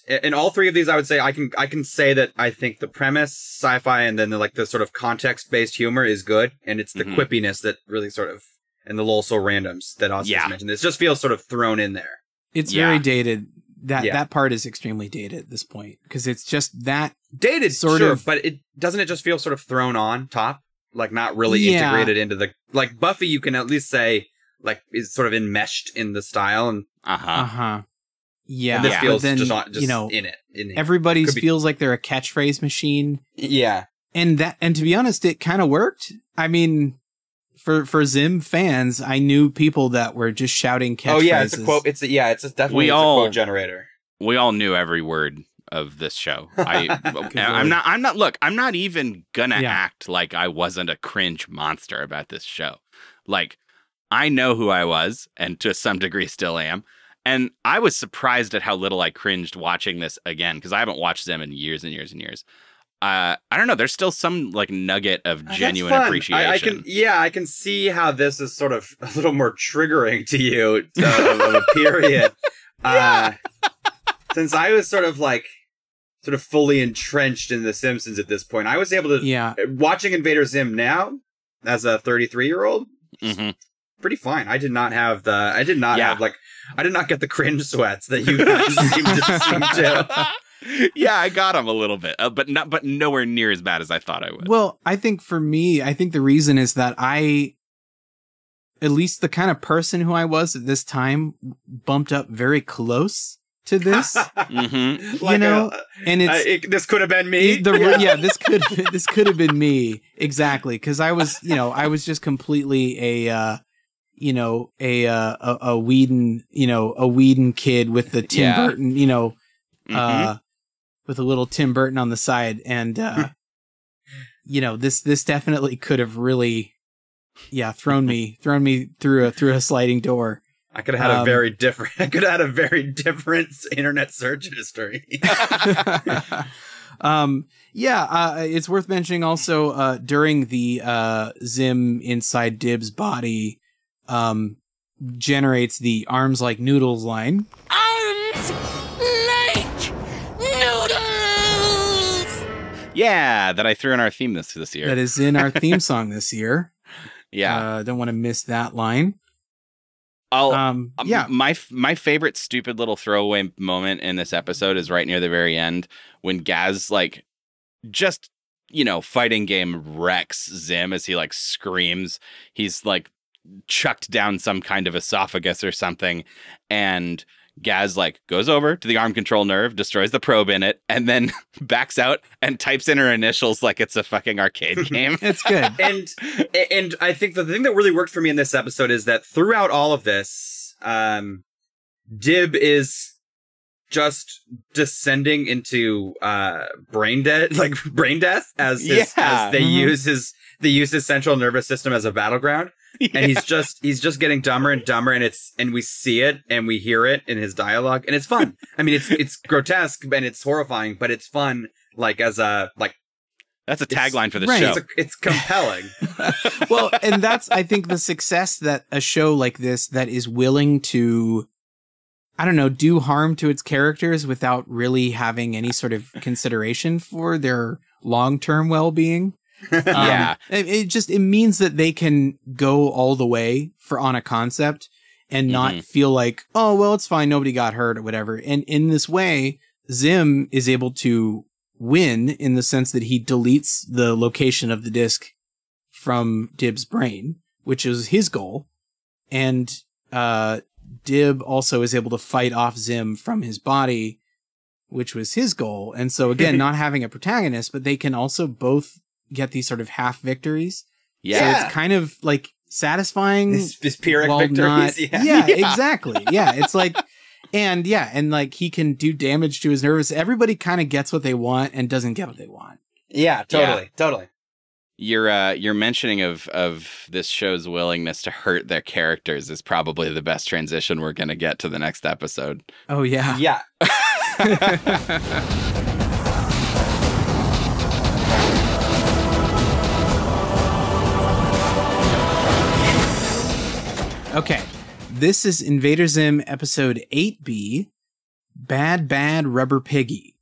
and in all three of these, I would say I can I can say that I think the premise sci-fi and then the, like the sort of context-based humor is good, and it's the Mhm. quippiness that really sort of and the so randoms that Austin Yeah. mentioned. This just feels sort of thrown in there. It's Yeah. very dated. That Yeah. that part is extremely dated at this point because it's just that Dated, Sort sure, of- but it doesn't it just feel sort of thrown on top, like not really Yeah. integrated into the like Buffy. You can at least say like is sort of enmeshed in the style, and, Uh huh. uh huh. Yeah, and this but feels then just not just you know in it. In it. everybody Could be- feels like they're a catchphrase machine, yeah, and that and to be honest, it kind of worked. I mean, for for Zim fans, I knew people that were just shouting catchphrases. Oh yeah, it's a quote. It's a, yeah, it's a, definitely We it's all- a quote generator. we all knew every word of this show. I, I'm not I'm not look, I'm not even gonna Yeah. act like I wasn't a cringe monster about this show. Like I know who I was and to some degree still am. And I was surprised at how little I cringed watching this again because I haven't watched them in years and years and years. Uh, I don't know. There's still some like nugget of Uh, genuine fun. appreciation. I, I can, yeah, I can see how this is sort of a little more triggering to you uh, of a period. uh, since I was sort of like, sort of fully entrenched in The Simpsons at this point, I was able to Yeah, watching Invader Zim now as a 33 year old. Mhm. Pretty fine. I did not have the. I did not Yeah. have like. I did not get the cringe sweats that you guys seem to seem to. yeah, I got them a little bit, uh, but not, but nowhere near as bad as I thought I would. Well, I think for me, I think the reason is that I, at least the kind of person who I was at this time, bumped up very close to this, Mhm. Like, know, uh, and uh, it's it- this could have been me. the yeah. this could this could have been me exactly because I was you know I was just completely a uh, you know a uh, a, a Whedon you know a Whedon kid with the Tim Yeah. Burton you know Mhm. uh, with a little Tim Burton on the side, and uh, you know this this definitely could have really, yeah, thrown me thrown me through a through a sliding door. I could have had a Um, very different. I could have had a very different internet search history. um, yeah, uh, it's worth mentioning also uh, during the uh, Zim inside Dib's body um, generates the arms like noodles line. Arms like noodles! yeah, that I threw in our theme this this year. That is in our theme song this year. yeah. uh, don't want to miss that line. I'll Um, Um, yeah, my my favorite stupid little throwaway moment in this episode is right near the very end when Gaz like just you know fighting game wrecks Zim as he like screams. He's like chucked down some kind of esophagus or something, and Gaz like goes over to the arm control nerve, destroys the probe in it, and then backs out and types in her initials like it's a fucking arcade game. it's good. and and I think the thing that really worked for me in this episode is that throughout all of this, um, Dib is just descending into uh brain dead like brain death as his, Yeah. as they Mhm. use his they use his central nervous system as a battleground and he's just he's just getting dumber and dumber and it's and we see it and we hear it in his dialogue and it's fun i mean it's it's grotesque and it's horrifying but it's fun like as a like That's a tagline for the right. show. it's, a, it's compelling well, and that's I think the success that a show like this that is willing to I don't know, do harm to its characters without really having any sort of consideration for their long-term well-being. Um, Yeah. it, it just it means that they can go all the way for on a concept and not Mhm. feel like, oh well, it's fine, nobody got hurt or whatever. And in this way, Zim is able to win in the sense that he deletes the location of the disc from Dib's brain, which is his goal, and uh, Dib also is able to fight off Zim from his body which was his goal. And so again, not having a protagonist, but they can also both get these sort of half victories. Yeah. So it's kind of like satisfying. This, this Pyrrhic while victories. not- yeah. yeah, Yeah. exactly. Yeah, it's like, and yeah, and like he can do damage to his nerves. Everybody kind of gets what they want and doesn't get what they want. Yeah, totally, totally. Your uh, your mentioning of of this show's willingness to hurt their characters is probably the best transition we're gonna get to the next episode. Oh yeah, Yeah. Okay, this is Invader Zim episode eight B, Bad Bad Rubber Piggy.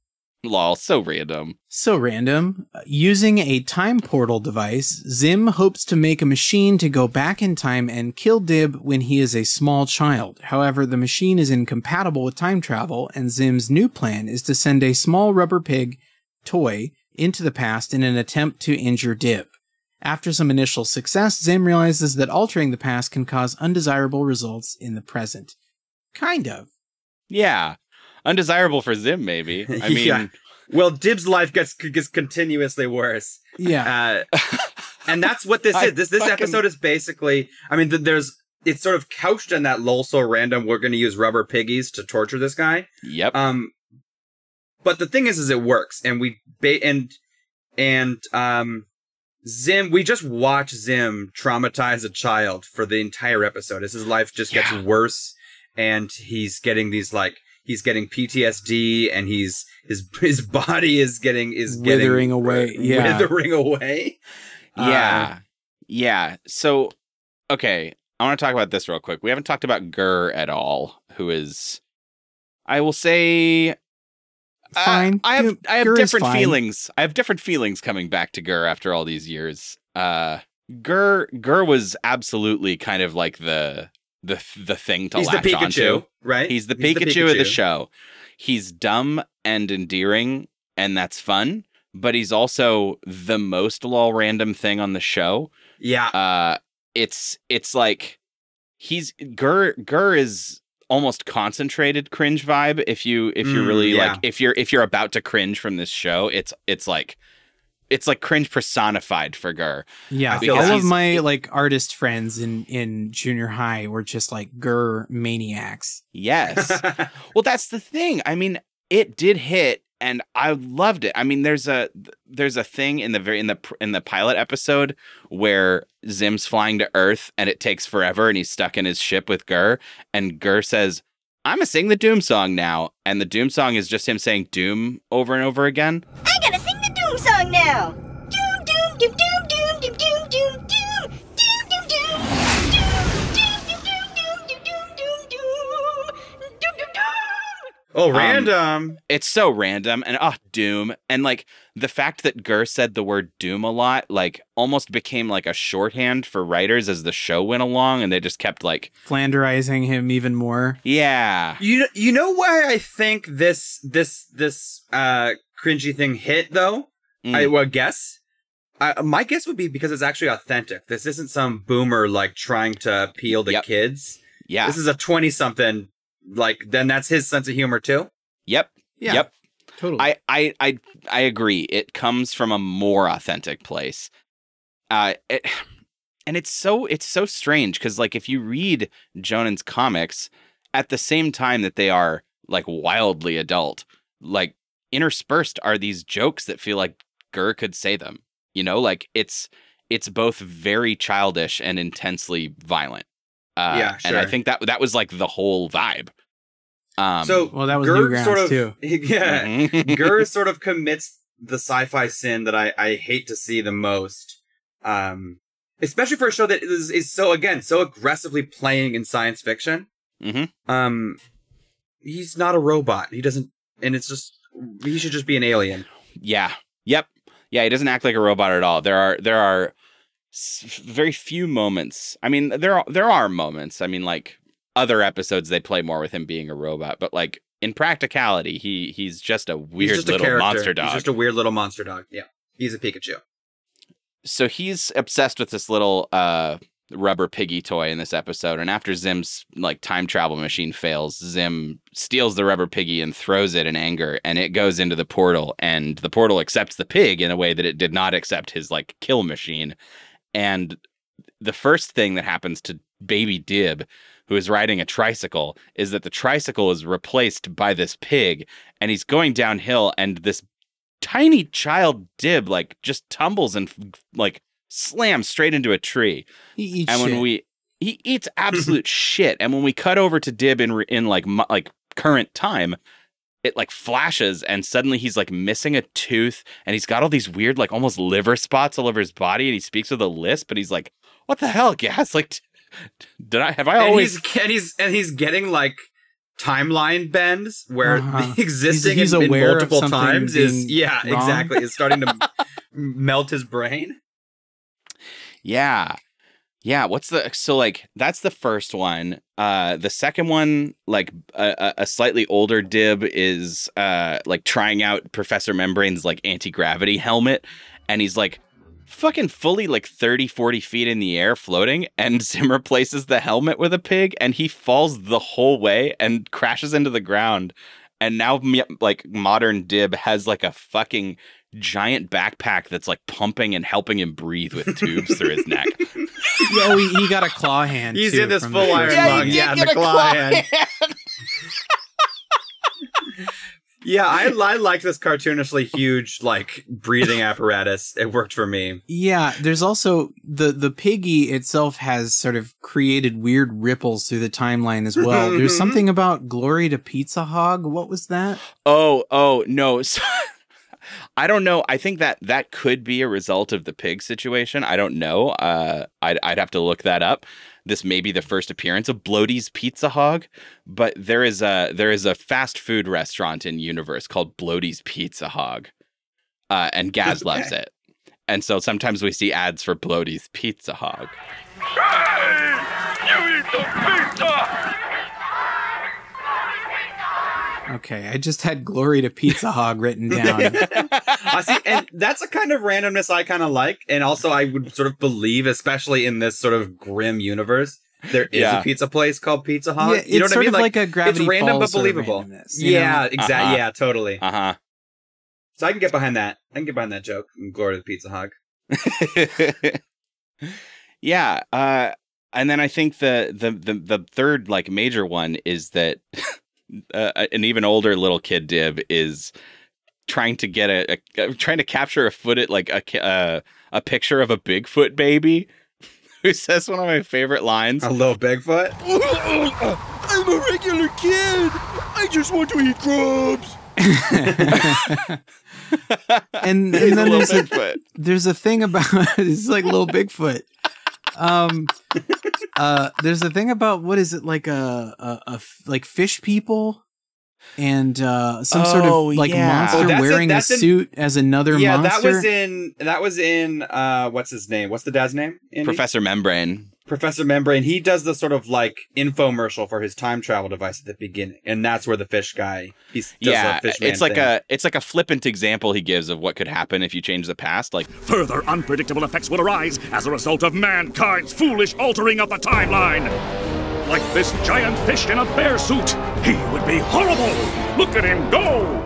Lol, so random. So random. Uh, Using a time portal device, Zim hopes to make a machine to go back in time and kill Dib when he is a small child. However, the machine is incompatible with time travel, and Zim's new plan is to send a small rubber pig toy into the past in an attempt to injure Dib. After some initial success, Zim realizes that altering the past can cause undesirable results in the present. Kind of. Yeah. Undesirable for Zim, maybe. I mean, Yeah. Well, Dib's life gets gets continuously worse. Yeah. Uh, and that's what this is. This this fucking- episode is basically. I mean, th- there's it's sort of couched in that lol so random. We're going to use rubber piggies to torture this guy. yep. Um, but the thing is, is it works, and we ba- and and um, Zim. We just watch Zim traumatize a child for the entire episode. As his life just gets worse, and he's getting these like he's getting PTSD, and he's his his body is getting is Withering getting, away, uh, yeah. withering away. Yeah. yeah. So, okay. I want to talk about this real quick. We haven't talked about GIR at all, who is, I will say, uh, Fine. I have GIR- I have GIR different feelings. I have different feelings coming back to GIR after all these years. Uh, GIR GIR was absolutely kind of like the the the thing to he's the latch Pikachu, onto. right? He's the Pikachu of the show. He's dumb and endearing, and that's fun. But he's also the most lol random thing on the show. Yeah, Uh, it's it's like he's GIR GIR is almost concentrated cringe vibe. If you if you're Mm, really yeah. like if you're if you're about to cringe from this show, it's it's like it's like cringe personified for GIR. Yeah, I feel all of my like artist friends in in junior high were just like GIR maniacs. Yes. well, that's the thing. I mean, it did hit and I loved it. I mean, there's a there's a thing in the very in the in the pilot episode where Zim's flying to Earth and it takes forever and he's stuck in his ship with GIR, and GIR says, "I'm gonna sing the Doom song now," and the Doom song is just him saying Doom over and over again. I gotta sing the Doom song now. Doom, doom, doom, doom, oh, Um, random. It's so random and oh, Doom and like the fact that GIR said the word Doom a lot, like almost became like a shorthand for writers as the show went along, and they just kept like, Flanderizing him even more. yeah, You you know why I think this this this uh cringy thing hit though? Mm. I well guess. I, my guess would be because it's actually authentic. This isn't some boomer like trying to appeal to Yep. kids. yeah, This is a twenty something. Like then that's his sense of humor too. yep, Yeah. yep. Totally. I, I, I, I agree. It comes from a more authentic place. Uh, it, and it's so it's so strange because like if you read Jhonen's comics, at the same time that they are like wildly adult, like interspersed are these jokes that feel like GIR could say them. You know, like it's it's both very childish and intensely violent. Uh, Yeah, and I think that that was like the whole vibe. Um, so well, that was GIR Newgrounds sort of too. yeah. mhm. GIR sort of commits the sci-fi sin that I, I hate to see the most. Um, especially for a show that is, is so again so aggressively playing in science fiction. Mhm. Um, he's not a robot. He doesn't, and it's just he should just be an alien. Yeah. Yep. Yeah, he doesn't act like a robot at all. There are there are s- very few moments. I mean, there are there are moments. I mean, like other episodes they play more with him being a robot, but like in practicality, he he's just a weird just little character. monster dog. He's just a weird little monster dog. Yeah, he's a Pikachu. so he's obsessed with this little uh rubber piggy toy in this episode. And after Zim's like time travel machine fails, Zim steals the rubber piggy and throws it in anger, and it goes into the portal. And the portal accepts the pig in a way that it did not accept his like kill machine. And the first thing that happens to baby Dib, who is riding a tricycle, is that the tricycle is replaced by this pig, and he's going downhill, and this tiny child Dib like just tumbles and like slams straight into a tree. He eats and when shit. we he eats absolute shit, and when we cut over to Dib in in like mo- like current time. It like flashes, and suddenly he's like missing a tooth, and he's got all these weird, like almost liver spots all over his body, and he speaks with a lisp, and he's like, "What the hell, Gaz? Like, did I have I and always he's and he's and he's getting like timeline bends where Uh-huh. the existing He's- he's in, in aware of multiple something times is yeah wrong. exactly is starting to melt his brain. Yeah. Yeah, what's the so like that's the first one. Uh the second one like a, a- slightly older dib is uh like trying out Professor Membrane's like anti-gravity helmet and he's like fucking fully like 30 40 feet in the air floating and Zim replaces the helmet with a pig and he falls the whole way and crashes into the ground and now like modern dib has like a fucking giant backpack that's like pumping and helping him breathe with tubes through his neck oh, he, he got a claw hand. He's too, in this from the full first iron one. lung, yeah, the claw hand. Yeah, I, I like this cartoonishly huge like breathing apparatus. It worked for me. Yeah, there's also the the piggy itself has sort of created weird ripples through the timeline as well. there's something about glory to Pizza Hog. What was that? Oh, oh no. So, I don't know. I think that that could be a result of the pig situation. I don't know. Uh, I'd I'd have to look that up. This may be the first appearance of Bloaty's Pizza Hog, but there is a there is a fast food restaurant in universe called Bloaty's Pizza Hog, uh, and Gaz loves it. And so sometimes we see ads for Bloaty's Pizza Hog. Okay, I just had glory to Pizza Hog written down. I see, and that's a kind of randomness I kind of like, and also I would sort of believe, especially in this sort of grim universe, there is Yeah. a pizza place called Pizza Hut. Yeah, you know what I mean? of like a Gravity it's random Falls but believable. randomness, yeah, exactly. Uh-huh. Yeah, totally. Uh huh. So I can get behind that. I can get behind that joke. And glory to the Pizza Hog. yeah uh and then i think the the the, the third like major one is that uh, an even older little kid dib is trying to get a, a trying to capture a foot at like a ki- uh, a picture of a bigfoot baby who says one of my favorite lines A little Bigfoot. I'm a regular kid. I just want to eat grubs. and, and then a little there's a, there's a thing about it's like little Bigfoot. Um, uh, there's a thing about what is it like a, a, a f- like fish people and uh some sort Oh, of like yeah. monster Oh, wearing that's a in- suit as another yeah, monster. that was in. That was in. Uh, what's his name? What's the dad's name? Andy? professor membrane Professor Membrane. He does the sort of like infomercial for his time travel device at the beginning, and that's where the fish guy. He's yeah the fish it's like thing. a it's like a flippant example he gives of what could happen if you change the past like Further unpredictable effects will arise as a result of mankind's foolish altering of the timeline. Like this giant fish in a bear suit. He would be horrible. Look at him go.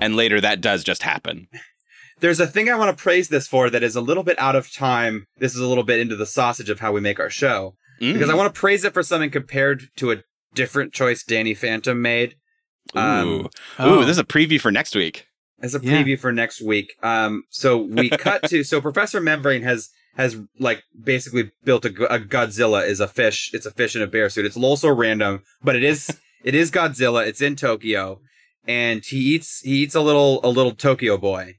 and later that does just happen There's a thing I want to praise this for that is a little bit out of time. This is a little bit into the sausage of how we make our show. Mm. Because I want to praise it for something compared to a different choice Danny Phantom made. Ooh. Um, Ooh, Oh. this is a preview for next week. as a Yeah. preview for next week. Um, so we cut to so Professor Membrane has has like basically built a, a Godzilla is a fish. It's a fish in a bear suit. It's also random, but it is it is Godzilla. It's in Tokyo, and he eats he eats a little a little Tokyo boy,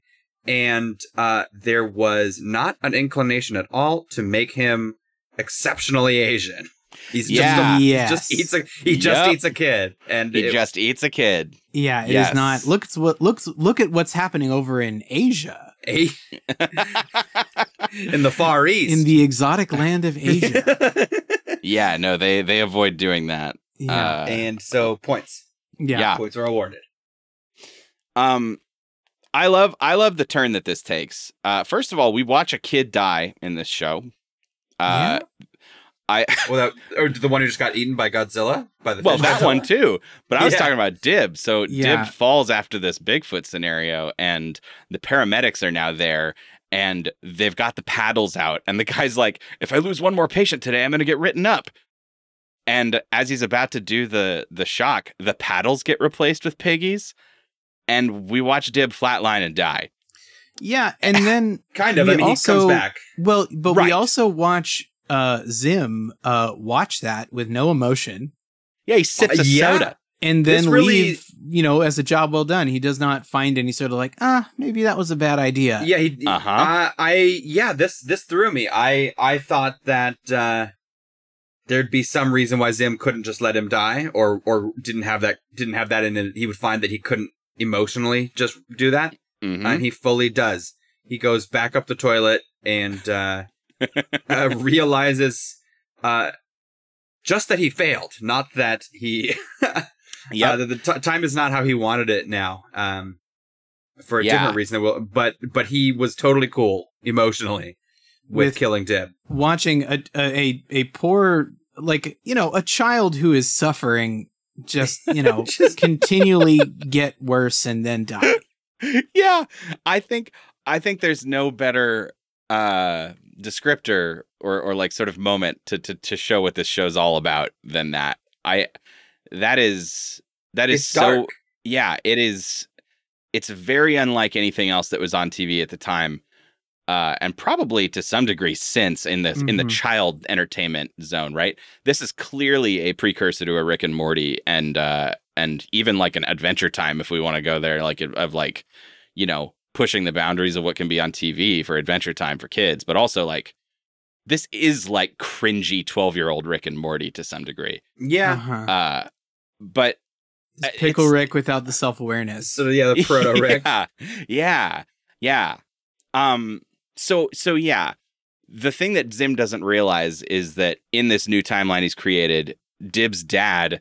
and uh, there was not an inclination at all to make him exceptionally Asian. He's Yeah. just a, he Yes. just eats a he just Yep. eats a kid, and He it- just eats a kid. yeah, it is Yes. not. Look at what looks look at what's happening over in Asia, a- in the Far East. in the exotic land of Asia. Yeah, no, they they avoid doing that. Yeah, Uh, and so points. yeah. yeah. Points are awarded. Um, I love I love the turn that this takes. Uh, first of all, we watch a kid die in this show. Uh, I Well, that, or the one who just got eaten by Godzilla by the well fish that Godzilla? one too, but I was Yeah. talking about Dib. So Yeah. Dib falls after this Bigfoot scenario, and the paramedics are now there. And they've got the paddles out, and the guy's like, "If I lose one more patient today, I'm going to get written up." And as he's about to do the the shock, the paddles get replaced with piggies, and we watch Dib flatline and die. Yeah, and then Kind of. We I mean, also- he comes back. well, but we also watch uh Zim uh watch that with no emotion Yeah, he sips Uh, a yeah. soda. and then really- leave, you know, as a job well done. He does not find any sort of like, ah, maybe that was a bad idea. Yeah, he. Uh-huh. Uh, I yeah. This this threw me. I I thought that uh, there'd be some reason why Zim couldn't just let him die, or or didn't have that didn't have that in it. He would find that he couldn't emotionally just do that, Mhm. and he fully does. He goes back up the toilet and uh, uh, realizes uh, just that he failed, not that he. yeah, Uh, the, the t- time is not how he wanted it now. Um, for a Yeah. different reason. Well, but but he was totally cool emotionally with, With- killing Dib. Watching a, a a a poor like you know a child who is suffering just you know Just- continually get worse and then die. yeah i think i think there's no better uh descriptor or or like sort of moment to to to show what this show's all about than that i that is that is It's so dark. yeah it is it's very unlike anything else that was on tv at the time uh and probably to some degree since in the in the Mhm. child entertainment zone right this is clearly a precursor to a rick and morty and uh and even like an adventure time if we want to go there like of like you know pushing the boundaries of what can be on tv for adventure time for kids but also like this is like cringy 12 year old rick and morty to some degree Yeah. Uh-huh. uh but It's Pickle it's- Rick without the self awareness. So yeah, the proto Rick. yeah, yeah, yeah. Um. So so yeah, the thing that Zim doesn't realize is that in this new timeline he's created, Dib's dad,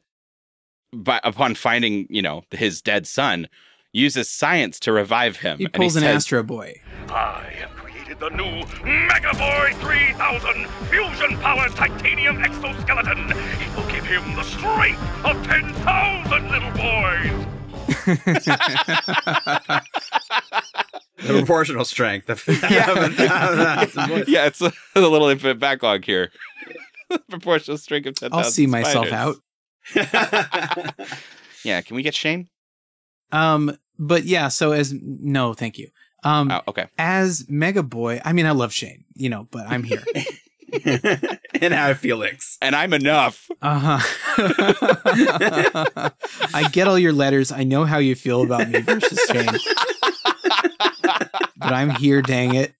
by upon finding you know his dead son, uses science to revive him. He and pulls an says, Astro Boy. I have created the new Mega Boy 3000 fusion powered titanium exoskeleton. It will give him the strength of 10,000 little boys. The proportional strength. Of, yeah, yeah, it's a, a little infinite backlog here. Proportional strength of ten I'll thousand. see myself out. Yeah, can we get Shane? Um, but yeah, so as no, thank you. Um, Oh, okay. as Mega Boy, I mean, I love Shane, you know, but I'm here. and I have Felix. And I'm enough. Uh huh. I get all your letters. I know how you feel about me versus Shane, but I'm here. Dang it.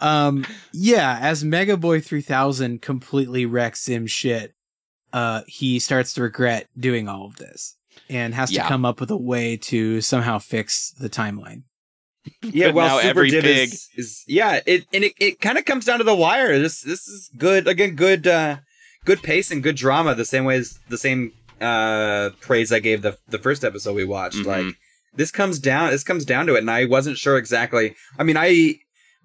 Um, yeah, as Mega Boy 3000 completely wrecks him shit, uh, he starts to regret doing all of this and has to come up with a way to somehow fix the timeline. Yeah, But well, now Super every Dib pig- is, is yeah, it and it, it kind of comes down to the wire. This this is good again, good uh good pace and good drama. The same way as the same uh praise I gave the the first episode we watched. Mhm. Like this comes down this comes down to it, and I wasn't sure exactly. I mean, I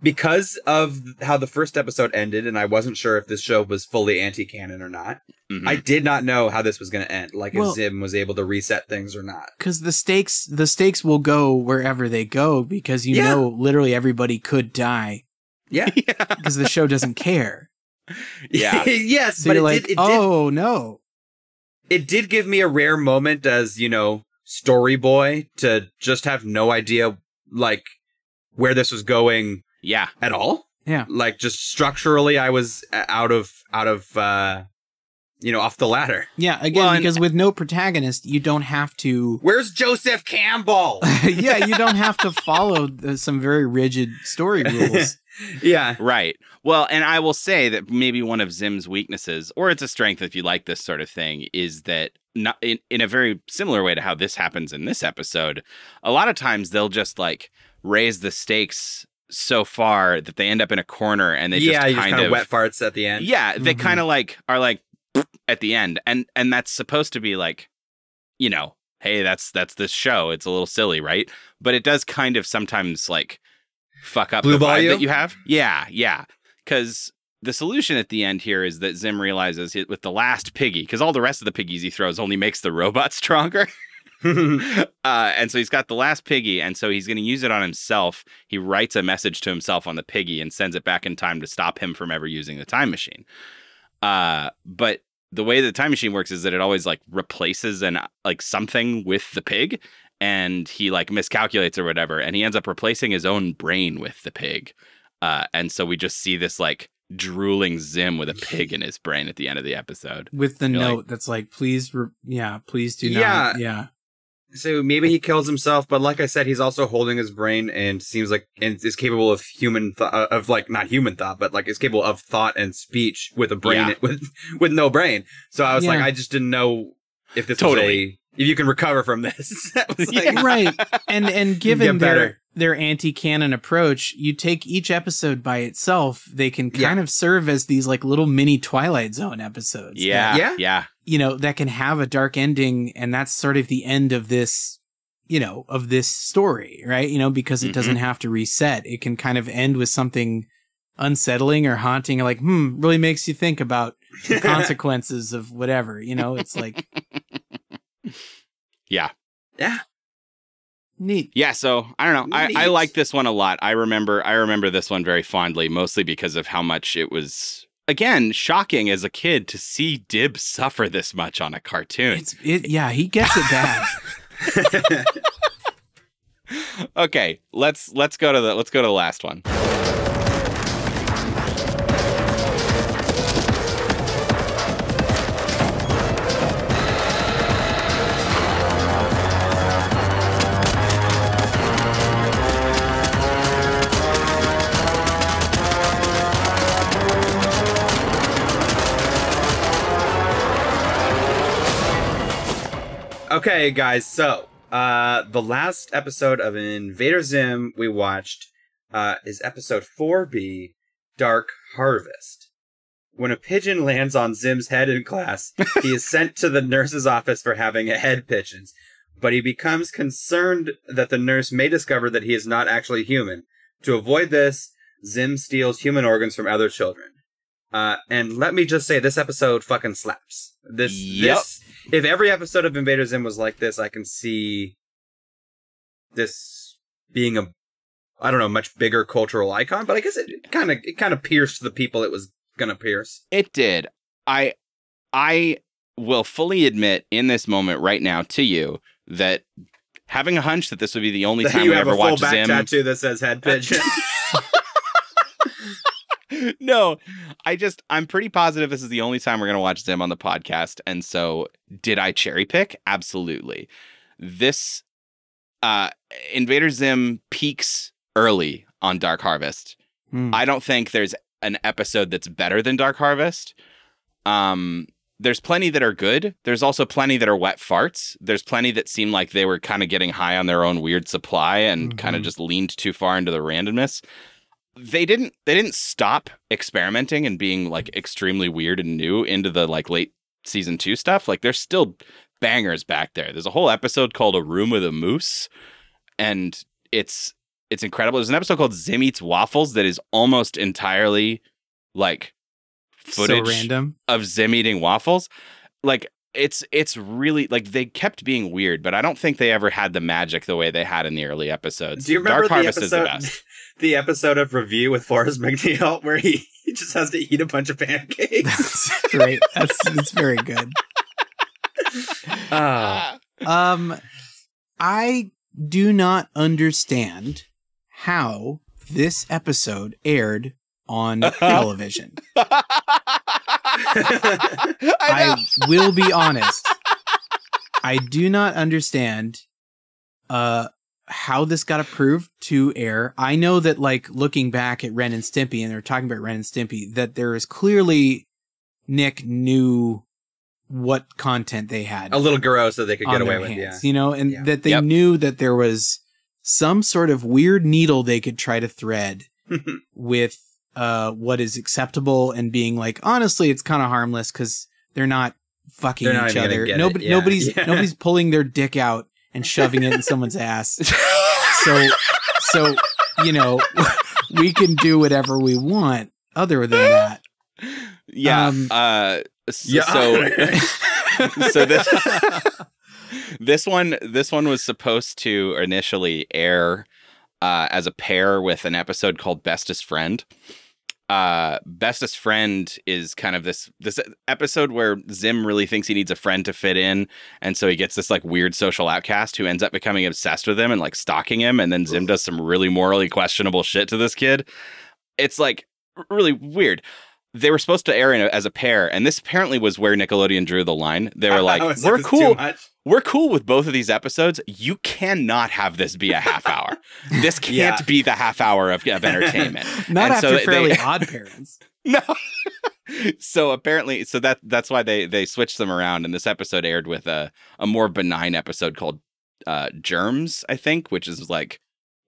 because of how the first episode ended, and I wasn't sure if this show was fully anti-canon or not. Mhm. I did not know how this was going to end. Like Well- if Zim was able to reset things or not. Because the stakes, the stakes will go wherever they go because you Yeah. know literally everybody could die Yeah, because the show doesn't care. Yeah. yes, So but you're it like, did. It did oh no, it did give me a rare moment as you know story boy to just have no idea like where this was going yeah. at all Yeah. like just structurally i was uh, out of out of uh you know off the ladder yeah. Again, Well, because with no protagonist, you don't have to. where's joseph campbell yeah, you don't have to follow the, some very rigid story rules. yeah Right. Well, and I will say that maybe one of Zim's weaknesses, or it's a strength if you like this sort of thing, is that not in, in a very similar way to how this happens in this episode, a lot of times they'll just like raise the stakes so far that they end up in a corner and they yeah just kind kind of of wet farts at the end Yeah, they Mhm. kind of like are like at the end, and and that's supposed to be like, you know, hey, that's that's this show. It's a little silly, right? But it does kind of sometimes like fuck up Blue the vibe you? that you have. Yeah, yeah, because the solution at the end here is that Zim realizes it, with the last piggy, because all the rest of the piggies he throws only makes the robot stronger. uh, and so he's got the last piggy, and so he's going to use it on himself. He writes a message to himself on the piggy and sends it back in time to stop him from ever using the time machine. Uh, but the way the time machine works is that it always like replaces an like something with the pig, and he like miscalculates or whatever, and he ends up replacing his own brain with the pig. Uh, and so we just see this like drooling Zim with a pig in his brain at the end of the episode. with the You're like- note that's like, please, re- yeah, please do Yeah. not, yeah. So maybe he kills himself, but like I said, he's also holding his brain and seems like and is capable of human th- uh, of like not human thought, but like is capable of thought and speech with a brain Yeah. with with no brain. So I was like, I just didn't know if this Totally. Was a if you can recover from this. Like, Yeah. right and and given Get better. their their anti-canon approach you take each episode by itself they can kind of serve as these like little mini twilight zone episodes Yeah, that, Yeah? yeah. you know that can have a dark ending and that's sort of the end of this you know of this story right you know because it Mhm. doesn't have to reset it can kind of end with something unsettling or haunting like hmm really makes you think about the consequences of whatever you know it's like Yeah. yeah. neat Yeah, so I don't know. I, I like this one a lot. I remember I remember this one very fondly, mostly because of how much it was again shocking as a kid to see Dib suffer this much on a cartoon. it's it yeah he gets it bad okay, let's let's go to the let's go to the last one. Okay, guys. So, uh, the last episode of Invader Zim we watched uh, is episode 4B Dark Harvest. When a pigeon lands on Zim's head in class, he is sent to the nurse's office for having a head pigeons. But he becomes concerned that the nurse may discover that he is not actually human. To avoid this, Zim steals human organs from other children. Uh, and let me just say, this episode fucking slaps. This, Yep. this, if every episode of Invader Zim was like this, I can see this being a, I don't know, much bigger cultural icon. But I guess it kind of, it kind of pierced the people it was gonna pierce. It did. I I will fully admit in this moment right now to you that having a hunch that this would be the only time you we have ever a full watch back Zim. tattoo that says head pigeon. no, I just I'm pretty positive this is the only time we're gonna watch Zim on the podcast. And so, did I cherry pick? Absolutely. This uh Invader Zim peaks early on Dark Harvest. Hmm. I don't think there's an episode that's better than Dark Harvest. Um, there's plenty that are good. There's also plenty that are wet farts. There's plenty that seem like they were kind of getting high on their own weird supply and kind of just leaned too far into the randomness. They didn't they didn't stop experimenting and being like extremely weird and new into the like late season 2 stuff. Like there's still bangers back there. There's a whole episode called A Room with a Moose and it's it's incredible. There's an episode called Zim Eats Waffles that is almost entirely like footage so random of Zim eating waffles. Like it's it's really like they kept being weird, but I don't think they ever had the magic the way they had in the early episodes. Do you remember Dark the Harvest is the episode? best. The episode of Review with Forrest MacNeil where he, he just has to eat a bunch of pancakes. that's great that's it's very good Ah. Um, I do not understand how this episode aired on television. I. I will be honest. I do not understand uh how this got approved to air. I know that like looking back at Ren and Stimpy and they're talking about Ren and Stimpy that there is clearly Nick knew what content they had a little gross that they could get away their with. hands, Yeah. you know, and Yeah. that they Yep. knew that there was some sort of weird needle they could try to thread with uh what is acceptable and being like honestly it's kind of harmless because they're not fucking They're not each other get it. nobody Yeah. nobody's Yeah. nobody's pulling their dick out and shoving it in someone's ass so so you know we can do whatever we want other than that Yeah. Um, uh, s- Yeah. So, so this this one this one was supposed to initially air uh, as a pair with an episode called Bestest Friend. Uh, Bestest Friend is kind of this this episode where Zim really thinks he needs a friend to fit in, and so he gets this like weird social outcast who ends up becoming obsessed with him and like stalking him, and then Zim does some really morally questionable shit to this kid. It's like really weird. They were supposed to air in a, as a pair, and this apparently was where Nickelodeon drew the line. They were like, "We're cool. We're cool with both of these episodes. You cannot have this be a half hour. this can't Yeah. be the half hour of, of entertainment. Not And after they- Fairly they- Odd Parents. no. so apparently, so that that's why they they switched them around, and this episode aired with a a more benign episode called uh, Germs, I think, which is like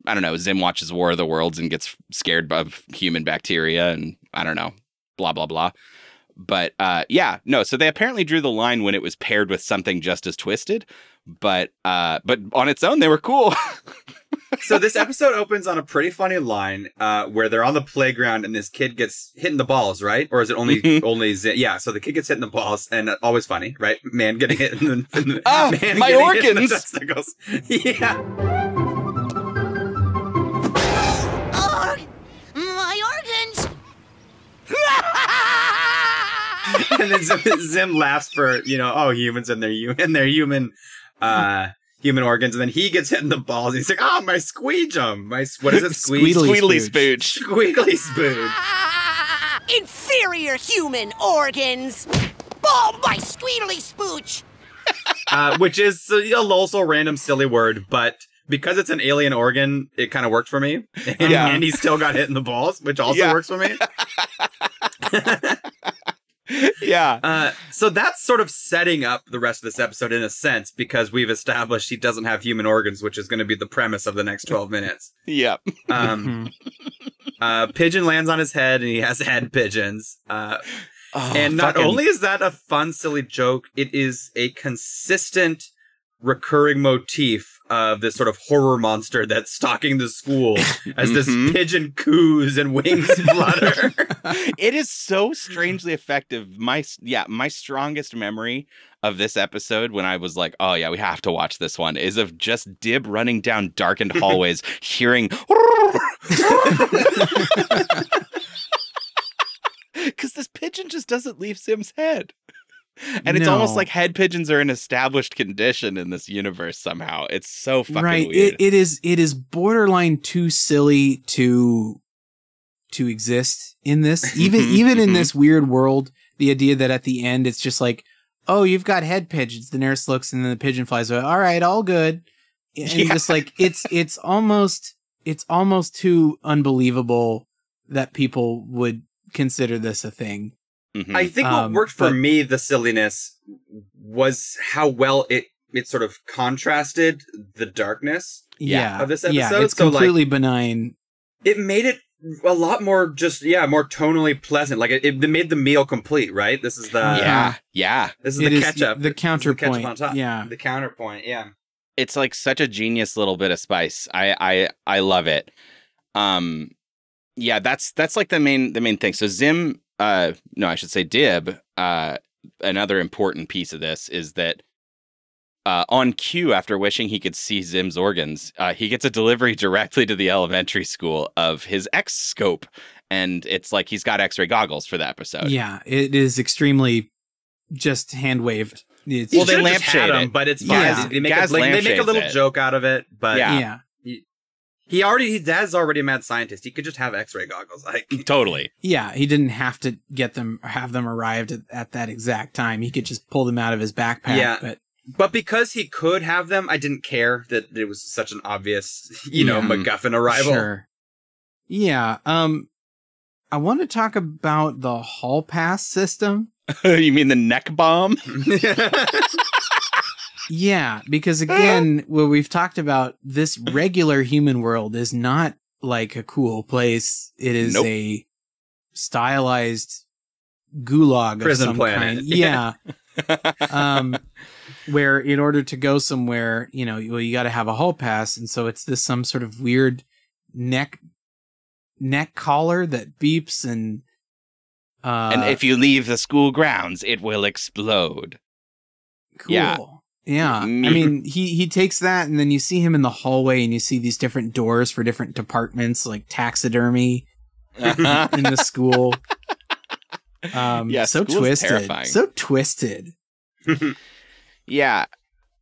I don't know. Zim watches War of the Worlds and gets scared of human bacteria, and I don't know, blah blah blah. But uh, yeah, no. So they apparently drew the line when it was paired with something just as twisted, but uh, but on its own they were cool. so this episode opens on a pretty funny line uh, where they're on the playground and this kid gets hit in the balls, right? Or is it only Mhm. only Z- yeah? So the kid gets hit in the balls, and uh, always funny, right? Man getting hit in the, in the Ah, man my getting hit in the organs! yeah. And then Zim, Zim laughs for you know oh humans and their hu- and their human uh human organs, and then he gets hit in the balls. He's like, oh my squeegum, my what is it? Squeeze Squeedly Squeedly spooch. spooch. squeegly spoon. Ah, inferior human organs! Oh, my squeedly spooch! uh, which is a also random silly word, but because it's an alien organ, it kind of worked for me. And, Yeah. and he still got hit in the balls, which also Yeah. works for me. yeah. Uh, so that's sort of setting up the rest of this episode in a sense because we've established he doesn't have human organs, which is going to be the premise of the next 12 minutes. Yep. Um, Mhm. uh, pigeon lands on his head and he has head pigeons. Uh, Oh, and not fucking- only is that a fun, silly joke, it is a consistent, recurring motif of this sort of horror monster that's stalking the school as this Mhm. pigeon coos and wings flutter. it is so strangely effective. My yeah, my strongest memory of this episode when I was like, "Oh yeah, we have to watch this one," is of just Dib running down darkened hallways, hearing. Because this pigeon just doesn't leave Zim's head. And it's almost like head pigeons are an established condition in this universe somehow. It's so fucking right. weird. It, it is it is borderline too silly to to exist in this. Even even in Mhm. this weird world, the idea that at the end it's just like, oh, you've got head pigeons. The nurse looks and then the pigeon flies away. All right, all good. And Yeah. just like it's it's almost it's almost too unbelievable that people would consider this a thing. Mhm. I think what Um, worked for but- me, the silliness, was how well it it sort of contrasted the darkness. Yeah. Of this yeah, episode, it's so, like- completely benign. It made it a lot more just yeah, more tonally pleasant. Like it, it made the meal complete, right? This is the yeah, yeah. This is It the is ketchup. the This is counterpoint, ketchup on top. yeah. the counterpoint. Yeah. it's like such a genius little bit of spice. I I I love it. Um yeah, that's that's like the main the main thing. So Zim uh no, I should say Dib, uh another important piece of this is that uh, on cue, after wishing he could see Zim's organs, uh, he gets a delivery directly to the elementary school of his X scope, and it's like he's got X-ray goggles for that episode. Yeah, it is extremely just hand waved. It's, Well, they should've just had lampshade him, it. but it's fine. Yeah. They make, a, like, they make a little it. joke out of it, but Yeah. yeah. He already he dad's already a mad scientist. He could just have X-ray goggles. Like Totally. Yeah, he didn't have to get them have them arrived at, at that exact time. He could just pull them out of his backpack. Yeah. But But because he could have them, I didn't care that it was such an obvious, you know, Yeah. MacGuffin arrival. sure. Yeah. Um I want to talk about the hall pass system. you mean the neck bomb? Yeah, because again, what we've talked about, this regular human world is not like a cool place. It is Nope. a stylized gulag Prison of some planet. kind. Yeah. um, where in order to go somewhere, you know, well, you got to have a hall pass, and so it's this some sort of weird neck neck collar that beeps and Uh, and if you leave the school grounds, it will explode. cool. yeah. Yeah. I mean, he he takes that and then you see him in the hallway and you see these different doors for different departments like taxidermy in the school. Um Yeah, so twisted. terrifying. So twisted. Yeah.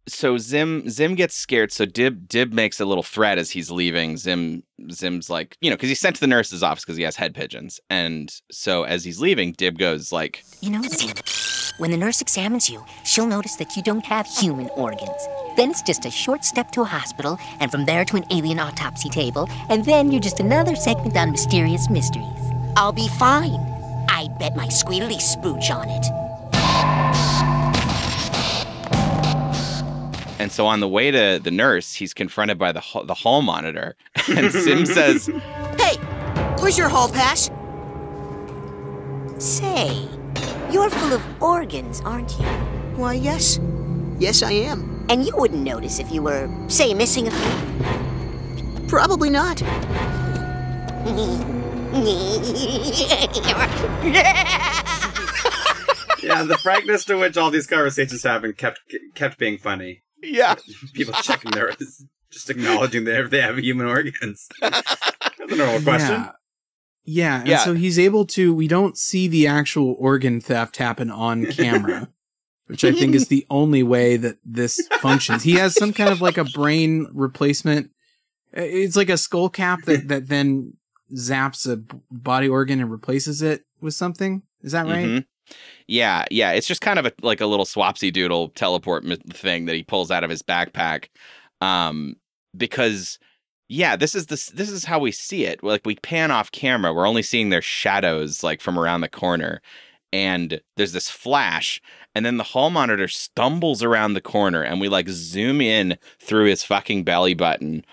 So Zim Zim gets scared. So Dib Dib makes a little threat as he's leaving. Zim Zim's like, you know, because he's sent to the nurse's office because he has head pigeons. And so as he's leaving, Dib goes like, You know, Zim, when the nurse examines you, she'll notice that you don't have human organs. Then it's just a short step to a hospital, and from there to an alien autopsy table, and then you're just another segment on Mysterious Mysteries. I'll be fine. I'd bet my squealy spooch on it. and so on the way to the nurse, he's confronted by the ha- the hall monitor, and Zim says, Hey, where's your hall pass? Say, you're full of organs, aren't you? Why, yes. Yes, I am. And you wouldn't notice if you were, say, missing a few. Probably not. Yeah, the frankness to which all these conversations happen kept kept being funny. "Yeah, People checking their just acknowledging that they have human organs. That's a normal question. Yeah. Yeah, and Yeah. so he's able to we don't see the actual organ theft happen on camera. Which I think is the only way that this functions. He has some kind of like a brain replacement. It's like a skull cap that, that then zaps a body organ and replaces it with something. Is that right? Mhm. Yeah, yeah. It's just kind of a, like a little swapsy doodle teleport thing that he pulls out of his backpack. Um, because yeah, this is this this is how we see it. Like we pan off camera, we're only seeing their shadows like from around the corner. And there's this flash, and then the hall monitor stumbles around the corner, and we like zoom in through his fucking belly button,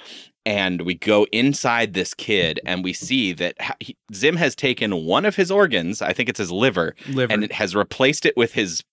and we go inside this kid, and we see that he, Zim has taken one of his organs, I think it's his liver, Liver. and it has replaced it with his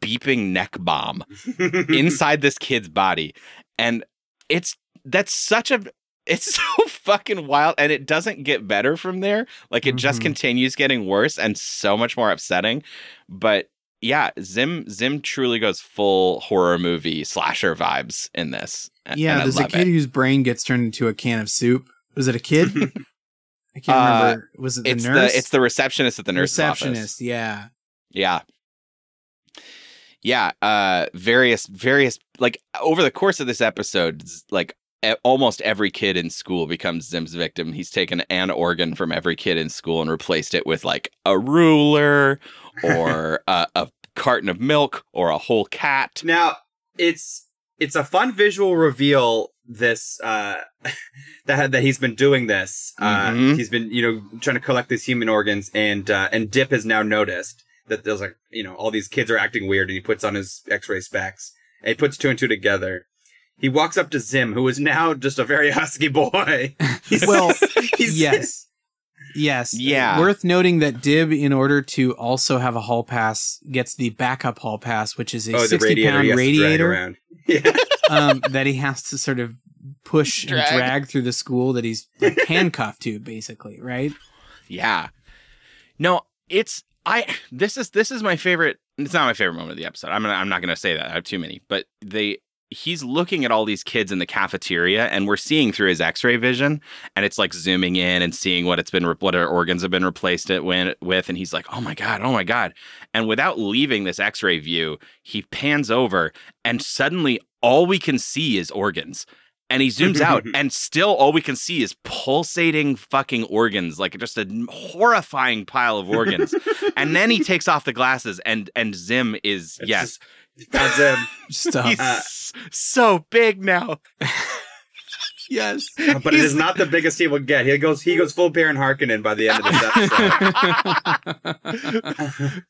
beeping neck bomb inside this kid's body and it's that's such a it's so fucking wild and it doesn't get better from there like it just Mhm. continues getting worse and so much more upsetting but yeah zim zim truly goes full horror movie slasher vibes in this yeah, there's a kid it. whose brain gets turned into a can of soup. Was it a kid? I can't Uh, remember. Was it the it's nurse? the it's the receptionist at the nurse's receptionist. office. Yeah. Yeah. Yeah, uh various various like over the course of this episode like almost every kid in school becomes Zim's victim. He's taken an organ from every kid in school and replaced it with like a ruler or a, a carton of milk or a whole cat. Now it's it's a fun visual reveal. This uh, that that he's been doing this. Uh, Mhm. He's been you know trying to collect these human organs, and uh, and Dib has now noticed that there's like you know all these kids are acting weird, and he puts on his X-ray specs, and he puts two and two together. He walks up to Zim, who is now just a very husky boy. He's- Well, he's- yes. Yes. Yeah. Worth noting that Dib, in order to also have a hall pass, gets the backup hall pass, which is a Oh, 60 radiator. pound he has to drag radiator. Yeah. um, that he has to sort of push Drag. and drag through the school that he's like, handcuffed to, basically, right? Yeah. No, it's I this is this is my favorite it's not my favorite moment of the episode. I'm gonna, I'm not going to say that. I have too many. But they he's looking at all these kids in the cafeteria and we're seeing through his x-ray vision and it's like zooming in and seeing what it's been re- what our organs have been replaced it when, with and he's like oh my god oh my god. And without leaving this x-ray view he pans over and suddenly all we can see is organs. And he zooms out and still all we can see is pulsating fucking organs like just a horrifying pile of organs. And then he takes off the glasses and and zim is It's yes just- Found Zim. Stop. he's Uh, so big now yes. but it is not the biggest he will get. He goes he goes full Baron Harkonnen by the end of this episode.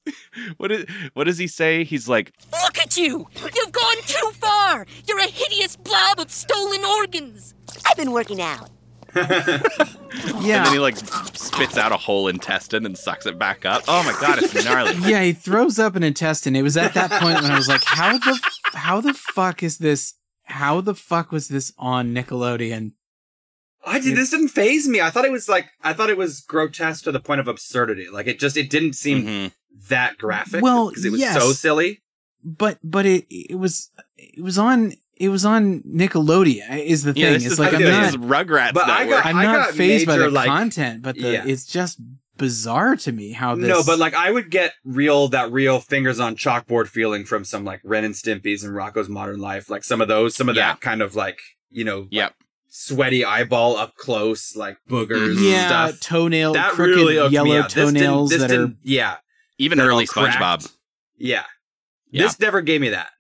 what is what does he say he's like Look at you! You've gone too far! You're a hideous blob of stolen organs! I've been working out. and yeah. then he like spits out a whole intestine and sucks it back up oh my god it's gnarly yeah, he throws up an intestine. It was at that point when I was like, "How the how the fuck is this? How the fuck was this on Nickelodeon?" I did. This didn't phase me. I thought it was like I thought it was grotesque to the point of absurdity. Like it just it didn't seem Mhm. that graphic. Well, because it was yes. so silly. but but it it was it was on it was on Nickelodeon is the thing. Yeah, this it's is like I I'm this not Rugrats But I got- I'm I not phased by the like- content, but the Yeah. it's just bizarre to me how this. No, but like I would get real that real fingers on chalkboard feeling from some like Ren and Stimpy's and Rocko's Modern Life, like some of those, some of Yeah. that kind of like you know, Yep. sweaty eyeball up close, like boogers, Mhm. yeah, stuff. toenail, That crooked really hooked me yellow up. This didn't- toenails this that are yeah, Even early. SpongeBob. yeah, Yeah. This never gave me that,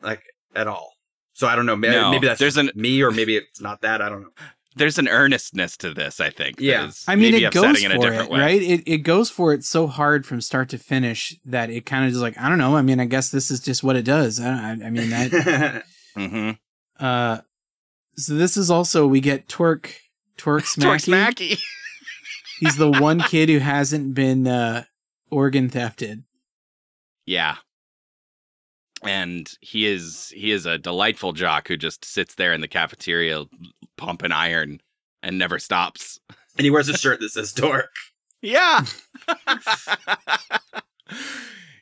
like at all. So I don't know. Maybe, No, maybe that's there's an- me, or maybe it's not that. I don't know. There's an earnestness to this, I think. that Yeah. I mean, it goes upsetting in a for different it, way. right? It it goes for it so hard from start to finish that it kind of just like I don't know. I mean, I guess this is just what it does. I, I, I mean that. Mm-hmm. uh, so this is also we get Torque Torque Smacky. Torque Smacky. He's the one kid who hasn't been uh, organ thefted. Yeah. And he is he is a delightful jock who just sits there in the cafeteria pumping iron and never stops. and he wears a shirt that says "Dork." Yeah.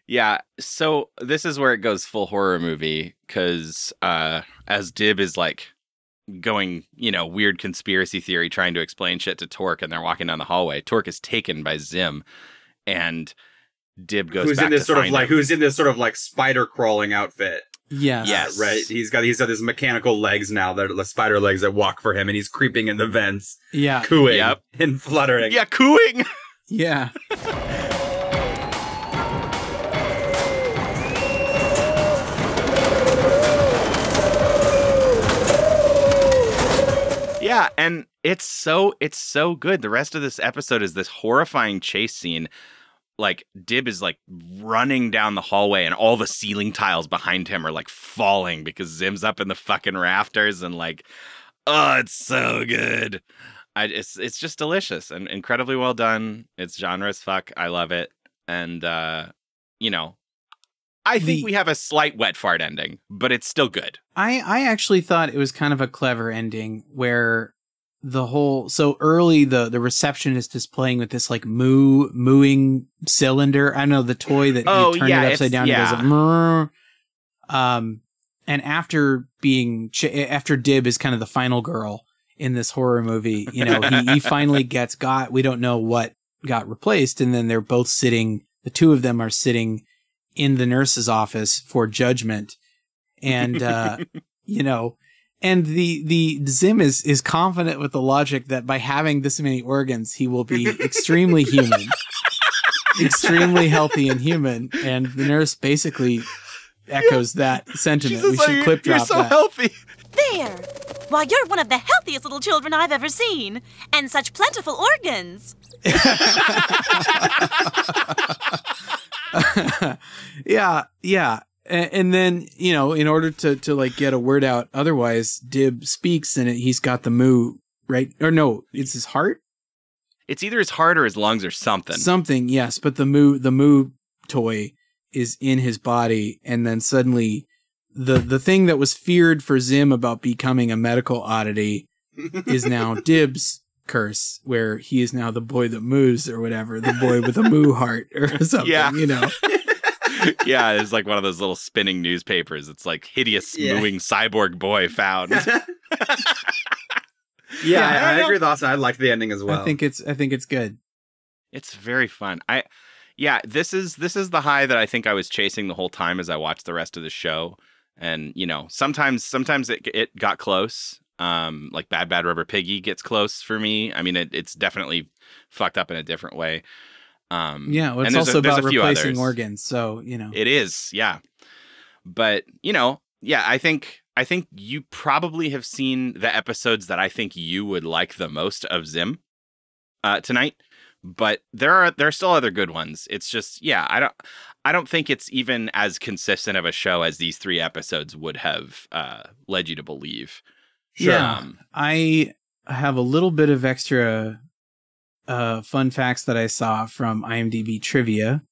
yeah. So this is where it goes full horror movie because uh, as Dib is like going, you know, weird conspiracy theory trying to explain shit to Torque and they're walking down the hallway, Torque is taken by Zim and Dib goes who's back in this to sort of like him. who's in this sort of like spider crawling outfit. Yes. Yes. Uh, right. He's got he's got his mechanical legs now. That are the spider legs that walk for him, and he's creeping in the vents, Yeah. cooing Yep. and fluttering. Yeah, cooing. Yeah. Yeah, and it's so it's so good. The rest of this episode is this horrifying chase scene. Like Dib is like running down the hallway and all the ceiling tiles behind him are like falling because Zim's up in the fucking rafters and like oh, it's so good. I it's it's just delicious and incredibly well done. It's genre as fuck. I love it. And uh you know, I think The- we have a slight wet fart ending, but it's still good. I I actually thought it was kind of a clever ending where the whole so early the the receptionist is playing with this like moo mooing cylinder. I know the toy that Oh, you turn yeah, it upside down yeah. and goes um and after being ch- after Dib is kind of the final girl in this horror movie, you know, he, he finally gets got we don't know what got replaced and then they're both sitting the two of them are sitting in the nurse's office for judgment and uh you know and the the zim is is confident with the logic that by having this many organs he will be extremely human extremely healthy and human and the nurse basically echoes that sentiment we should clip drop that. You're so that healthy. There! Why, you're one of the healthiest little children I've ever seen. And such plentiful organs. yeah yeah and, and then you know in order to to like get a word out otherwise dib speaks and it, he's got the moo right or no it's his heart It's either his heart or his lungs or something. something yes but the moo the moo toy is in his body and then suddenly the the thing that was feared for zim about becoming a medical oddity is now dib's curse where he is now the boy that moos or whatever the boy with a moo heart or something Yeah. you know yeah, it's like one of those little spinning newspapers. It's like hideous Yeah. mooing cyborg boy found. yeah, Yeah, I, I I don't- agree with Austin. I liked the ending as well. i think it's i think it's good It's very fun. I yeah, this is this is the high that I think I was chasing the whole time as I watched the rest of the show. And you know, sometimes sometimes it it got close. Um, like Bad Bad Rubber Piggy gets close for me. I mean, it, it's definitely fucked up in a different way. Um, Yeah, well, it's a- also about a few replacing others. organs. So you know, It is, yeah. But you know, yeah, I think I think you probably have seen the episodes that I think you would like the most of Zim uh, tonight. But there are there are still other good ones. It's just yeah, I don't I don't think it's even as consistent of a show as these three episodes would have uh, led you to believe. yeah, Um, I have a little bit of extra uh, fun facts that I saw from IMDb trivia.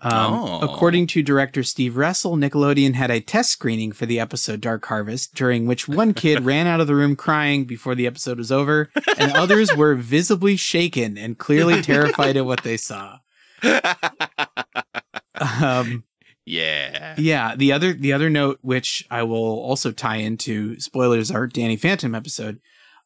Um, Oh. According to director Steve Ressel, Nickelodeon had a test screening for the episode Dark Harvest, during which one kid ran out of the room crying before the episode was over, and others were visibly shaken and clearly terrified at what they saw. Um, yeah. yeah, the other the other note, which I will also tie into spoilers, our Danny Phantom episode.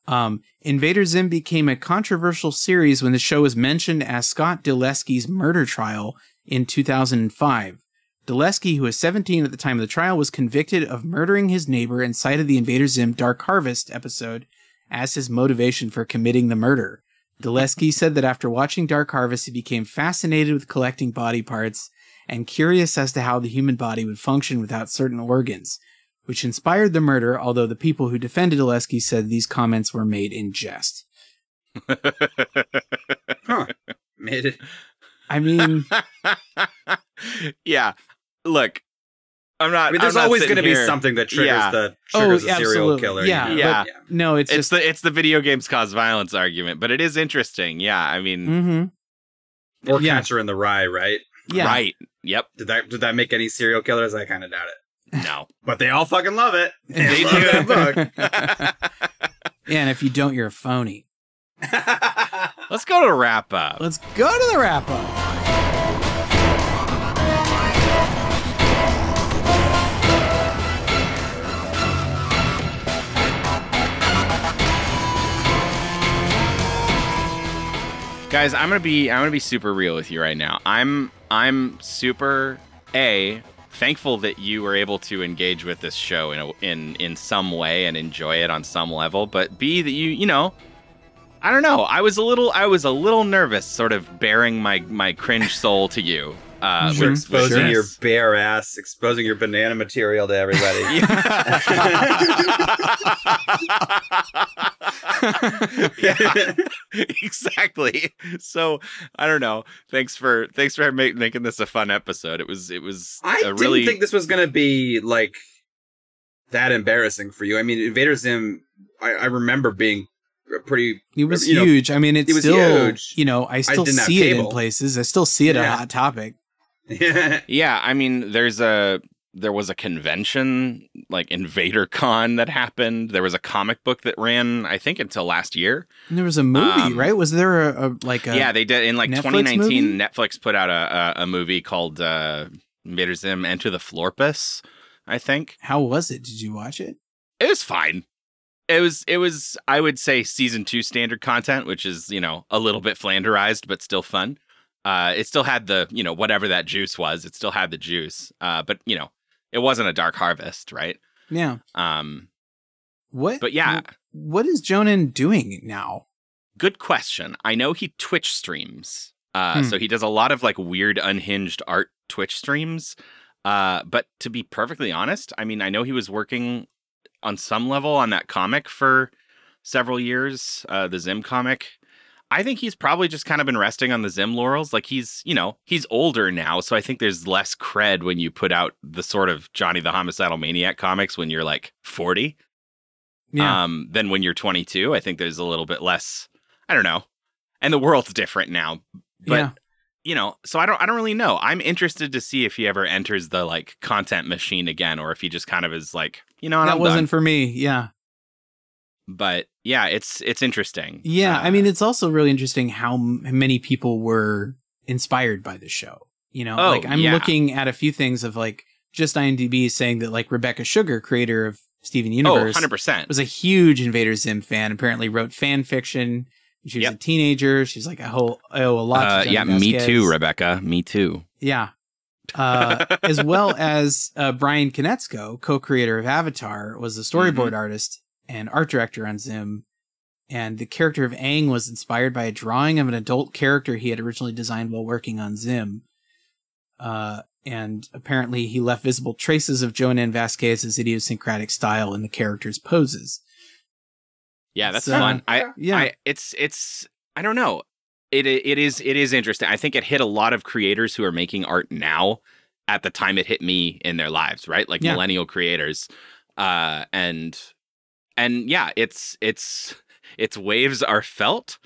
Um, Invader Zim became a controversial series when the show was mentioned as Scott Dyleski's murder trial in 2005. Dyleski, who was 17 at the time of the trial, was convicted of murdering his neighbor and cited the Invader Zim Dark Harvest episode as his motivation for committing the murder. Dulesky said that after watching Dark Harvest, he became fascinated with collecting body parts and curious as to how the human body would function without certain organs, which inspired the murder, although the people who defended Dyleski said these comments were made in jest. Huh. Made it. I mean, yeah. Look, I'm not. I mean, there's I'm not always going to be something that triggers Yeah. the triggers Oh, the serial absolutely. killer. Yeah, you know? Yeah. But, no, it's, It's just the it's the video games cause violence argument, but it is interesting. Yeah, I mean, hmm or Yeah. Catcher in the Rye, right? yeah. right? Yep. Did that did that make any serial killers? I kind of doubt it. No. But they all fucking love it. They love do. that Yeah, and if you don't, you're a phony. Let's go to wrap up. Let's go to the wrap up. Guys, I'm gonna be I'm gonna be super real with you right now. I'm I'm super a thankful that you were able to engage with this show in a, in in some way and enjoy it on some level. But b that you you know I don't know. I was a little I was a little nervous, sort of bearing my my cringe soul to you. Uh, Sure. exposing with your bare ass, exposing your banana material to everybody. yeah, exactly. So I don't know. Thanks for thanks for make, making this a fun episode. It was it was I didn't really think this was gonna be like that embarrassing for you. I mean, Invader Zim. I, I remember being pretty. It was you know, huge. I mean, it's it still, huge. you know, I still didn't see it in places. I still see it Yeah. a hot topic. yeah. I mean, there's a there was a convention like Invader Con that happened. There was a comic book that ran I think until last year. And there was a movie, Um, right? Was there a, a like a yeah, they did in like Netflix 2019. movie? Netflix put out a a, a movie called uh, Invader Zim Enter the Florpus. I think. How was it? Did you watch it? it was fine. It was it was I would say season two standard content, which is you know a little bit flanderized but still fun. Uh, it still had the you know whatever that juice was. It still had the juice. Uh, but you know it wasn't a dark harvest, right? Yeah. Um, What? but yeah, What is Jhonen doing now? good question. I know he Twitch streams. Uh, Hmm. so he does a lot of like weird unhinged art Twitch streams. Uh, but to be perfectly honest, I mean, I know he was working on some level on that comic for several years, uh, the Zim comic. I think he's probably just kind of been resting on the Zim laurels. Like he's, you know, he's older now, so I think there's less cred when you put out the sort of Johnny the Homicidal Maniac comics when you're like 40 Yeah. um, than when you're 22. I think there's a little bit less. I don't know, and the world's different now. But yeah. you know, so I don't. I don't really know. I'm interested to see if he ever enters the like content machine again, or if he just kind of is like, you know, That I'm wasn't done. for me. Yeah. But yeah, it's it's interesting. Yeah. Uh, I mean, it's also really interesting how m- many people were inspired by the show. You know, Oh, like I'm yeah. looking at a few things of like just IMDb saying that like Rebecca Sugar, creator of Steven oh, Universe, 100 percent. was a huge Invader Zim fan. Apparently, wrote fan fiction. She was Yep. a teenager. She's like a whole oh a lot. Uh, yeah, me too, Rebecca. Me too. Yeah. Uh, as well as uh, Brian Konietzko, co-creator of Avatar, was the storyboard Mm-hmm. artist and art director on Zim. And the character of Aang was inspired by a drawing of an adult character he had originally designed while working on Zim. Uh, and apparently he left visible traces of Jhonen Vasquez's idiosyncratic style in the character's poses. Yeah, that's So- fun. I Yeah. I, it's it's I don't know. It it is it is interesting. I think it hit a lot of creators who are making art now at the time it hit me in their lives, right? Like Yeah. millennial creators. Uh and and yeah, it's it's its waves are felt.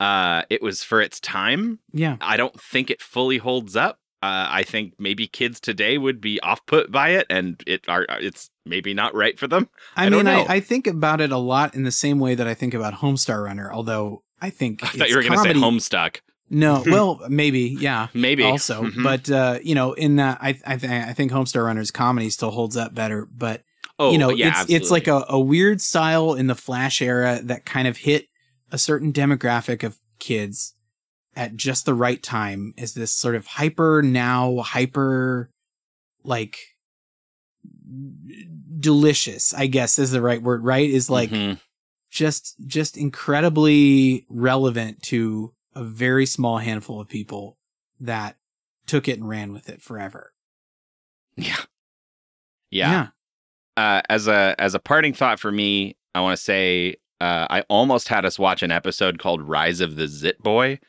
Uh it was for its time. Yeah. I don't think it fully holds up. Uh, I think maybe kids today would be off put by it, and it are it's maybe not right for them. I, I mean. I, I think about it a lot in the same way that I think about Homestar Runner, although I think I thought you were going to say Homestuck. No, well, maybe, yeah, Maybe. also, Mhm. but uh, you know, in that, I I, th- I think Homestar Runner's comedy still holds up better, but Oh, you know, yeah, it's it's like a, a weird style in the Flash era that kind of hit a certain demographic of kids at just the right time. Is this sort of hyper now, hyper like delicious? I guess is the right word. Right? Is like Mhm. just just incredibly relevant to a very small handful of people that took it and ran with it forever. yeah, yeah. Uh, as a as a parting thought for me, I want to say uh, I almost had us watch an episode called Rise of the Zit Boy,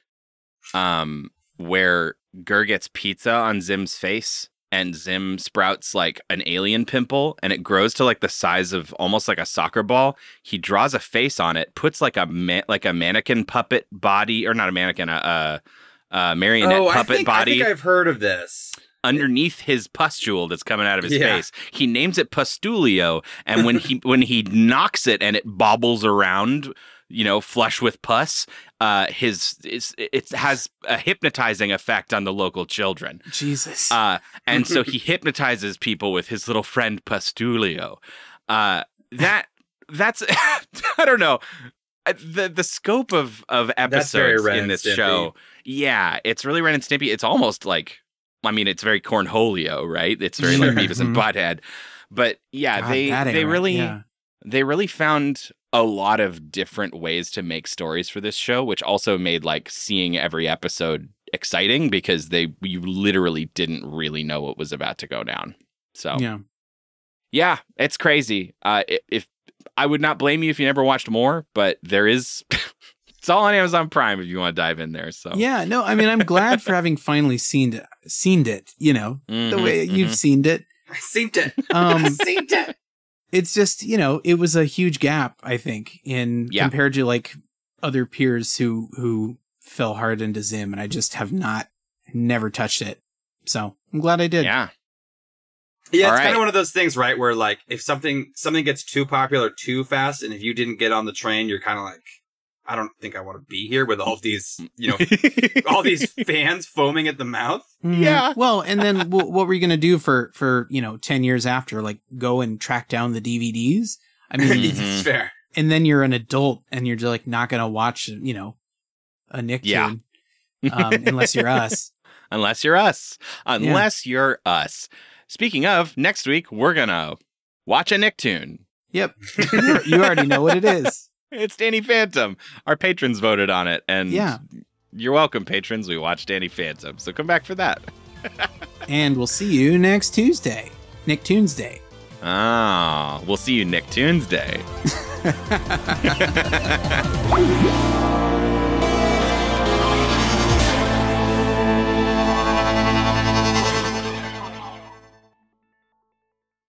um, where GIR gets pizza on Zim's face, and Zim sprouts like an alien pimple, and it grows to like the size of almost like a soccer ball. He draws a face on it, puts like a ma- like a mannequin puppet body, or not a mannequin, a, a, a marionette oh, I puppet think, body I think I've heard of this. Underneath his pustule that's coming out of his Yeah. face. He names it pustulio, and when he when he knocks it and it bobbles around, you know, flush with pus, uh, his it's, it has a hypnotizing effect on the local children. Jesus. Uh, and so he hypnotizes people with his little friend Pustulio. Uh, that that's I don't know. Uh, The the scope of of episodes in this Stimpy. show, yeah, it's really Ren and Stimpy. It's almost like, I mean, it's very Cornholio, right? It's very like Beavis and Mhm. Butthead. But yeah, God, they they era, really yeah. they really found a lot of different ways to make stories for this show, which also made like seeing every episode exciting because they you literally didn't really know what was about to go down. So yeah, Yeah. it's crazy. Uh, if I would not blame you if you never watched more, but there is. it's all on Amazon Prime if you want to dive in there. So Yeah, no, I mean, I'm glad for having finally seen it, seen it, you know, the Mhm, way you've mhm. seen it. I synced it. Um, synced it. it's just, you know, it was a huge gap, I think, in Yeah. compared to like other peers who, who fell hard into Zim and I just have not, never touched it. So I'm glad I did. yeah, Yeah, All it's kind of one of those things, right? Where like if something something gets too popular too fast, and if you didn't get on the train, you're kind of like, I don't think I want to be here with all of these, you know, all these fans foaming at the mouth. Mhm. Yeah. Well, and then w- what were you going to do for, for, you know, 10 years after? Like go and track down the DVDs? I mean, Mhm. it's fair. and then you're an adult and you're just like not going to watch, you know, a Nicktoon. Yeah. um, unless you're us. unless you're us. Unless you're us. Speaking of, next week we're gonna watch a Nicktoon. Yep. you you already know what it is. It's Danny Phantom. Our patrons voted on it, and Yeah. you're welcome, patrons. We watched Danny Phantom, so come back for that. And we'll see you next Tuesday, Nicktoons Day. Ah, we'll see you Nicktoons Day.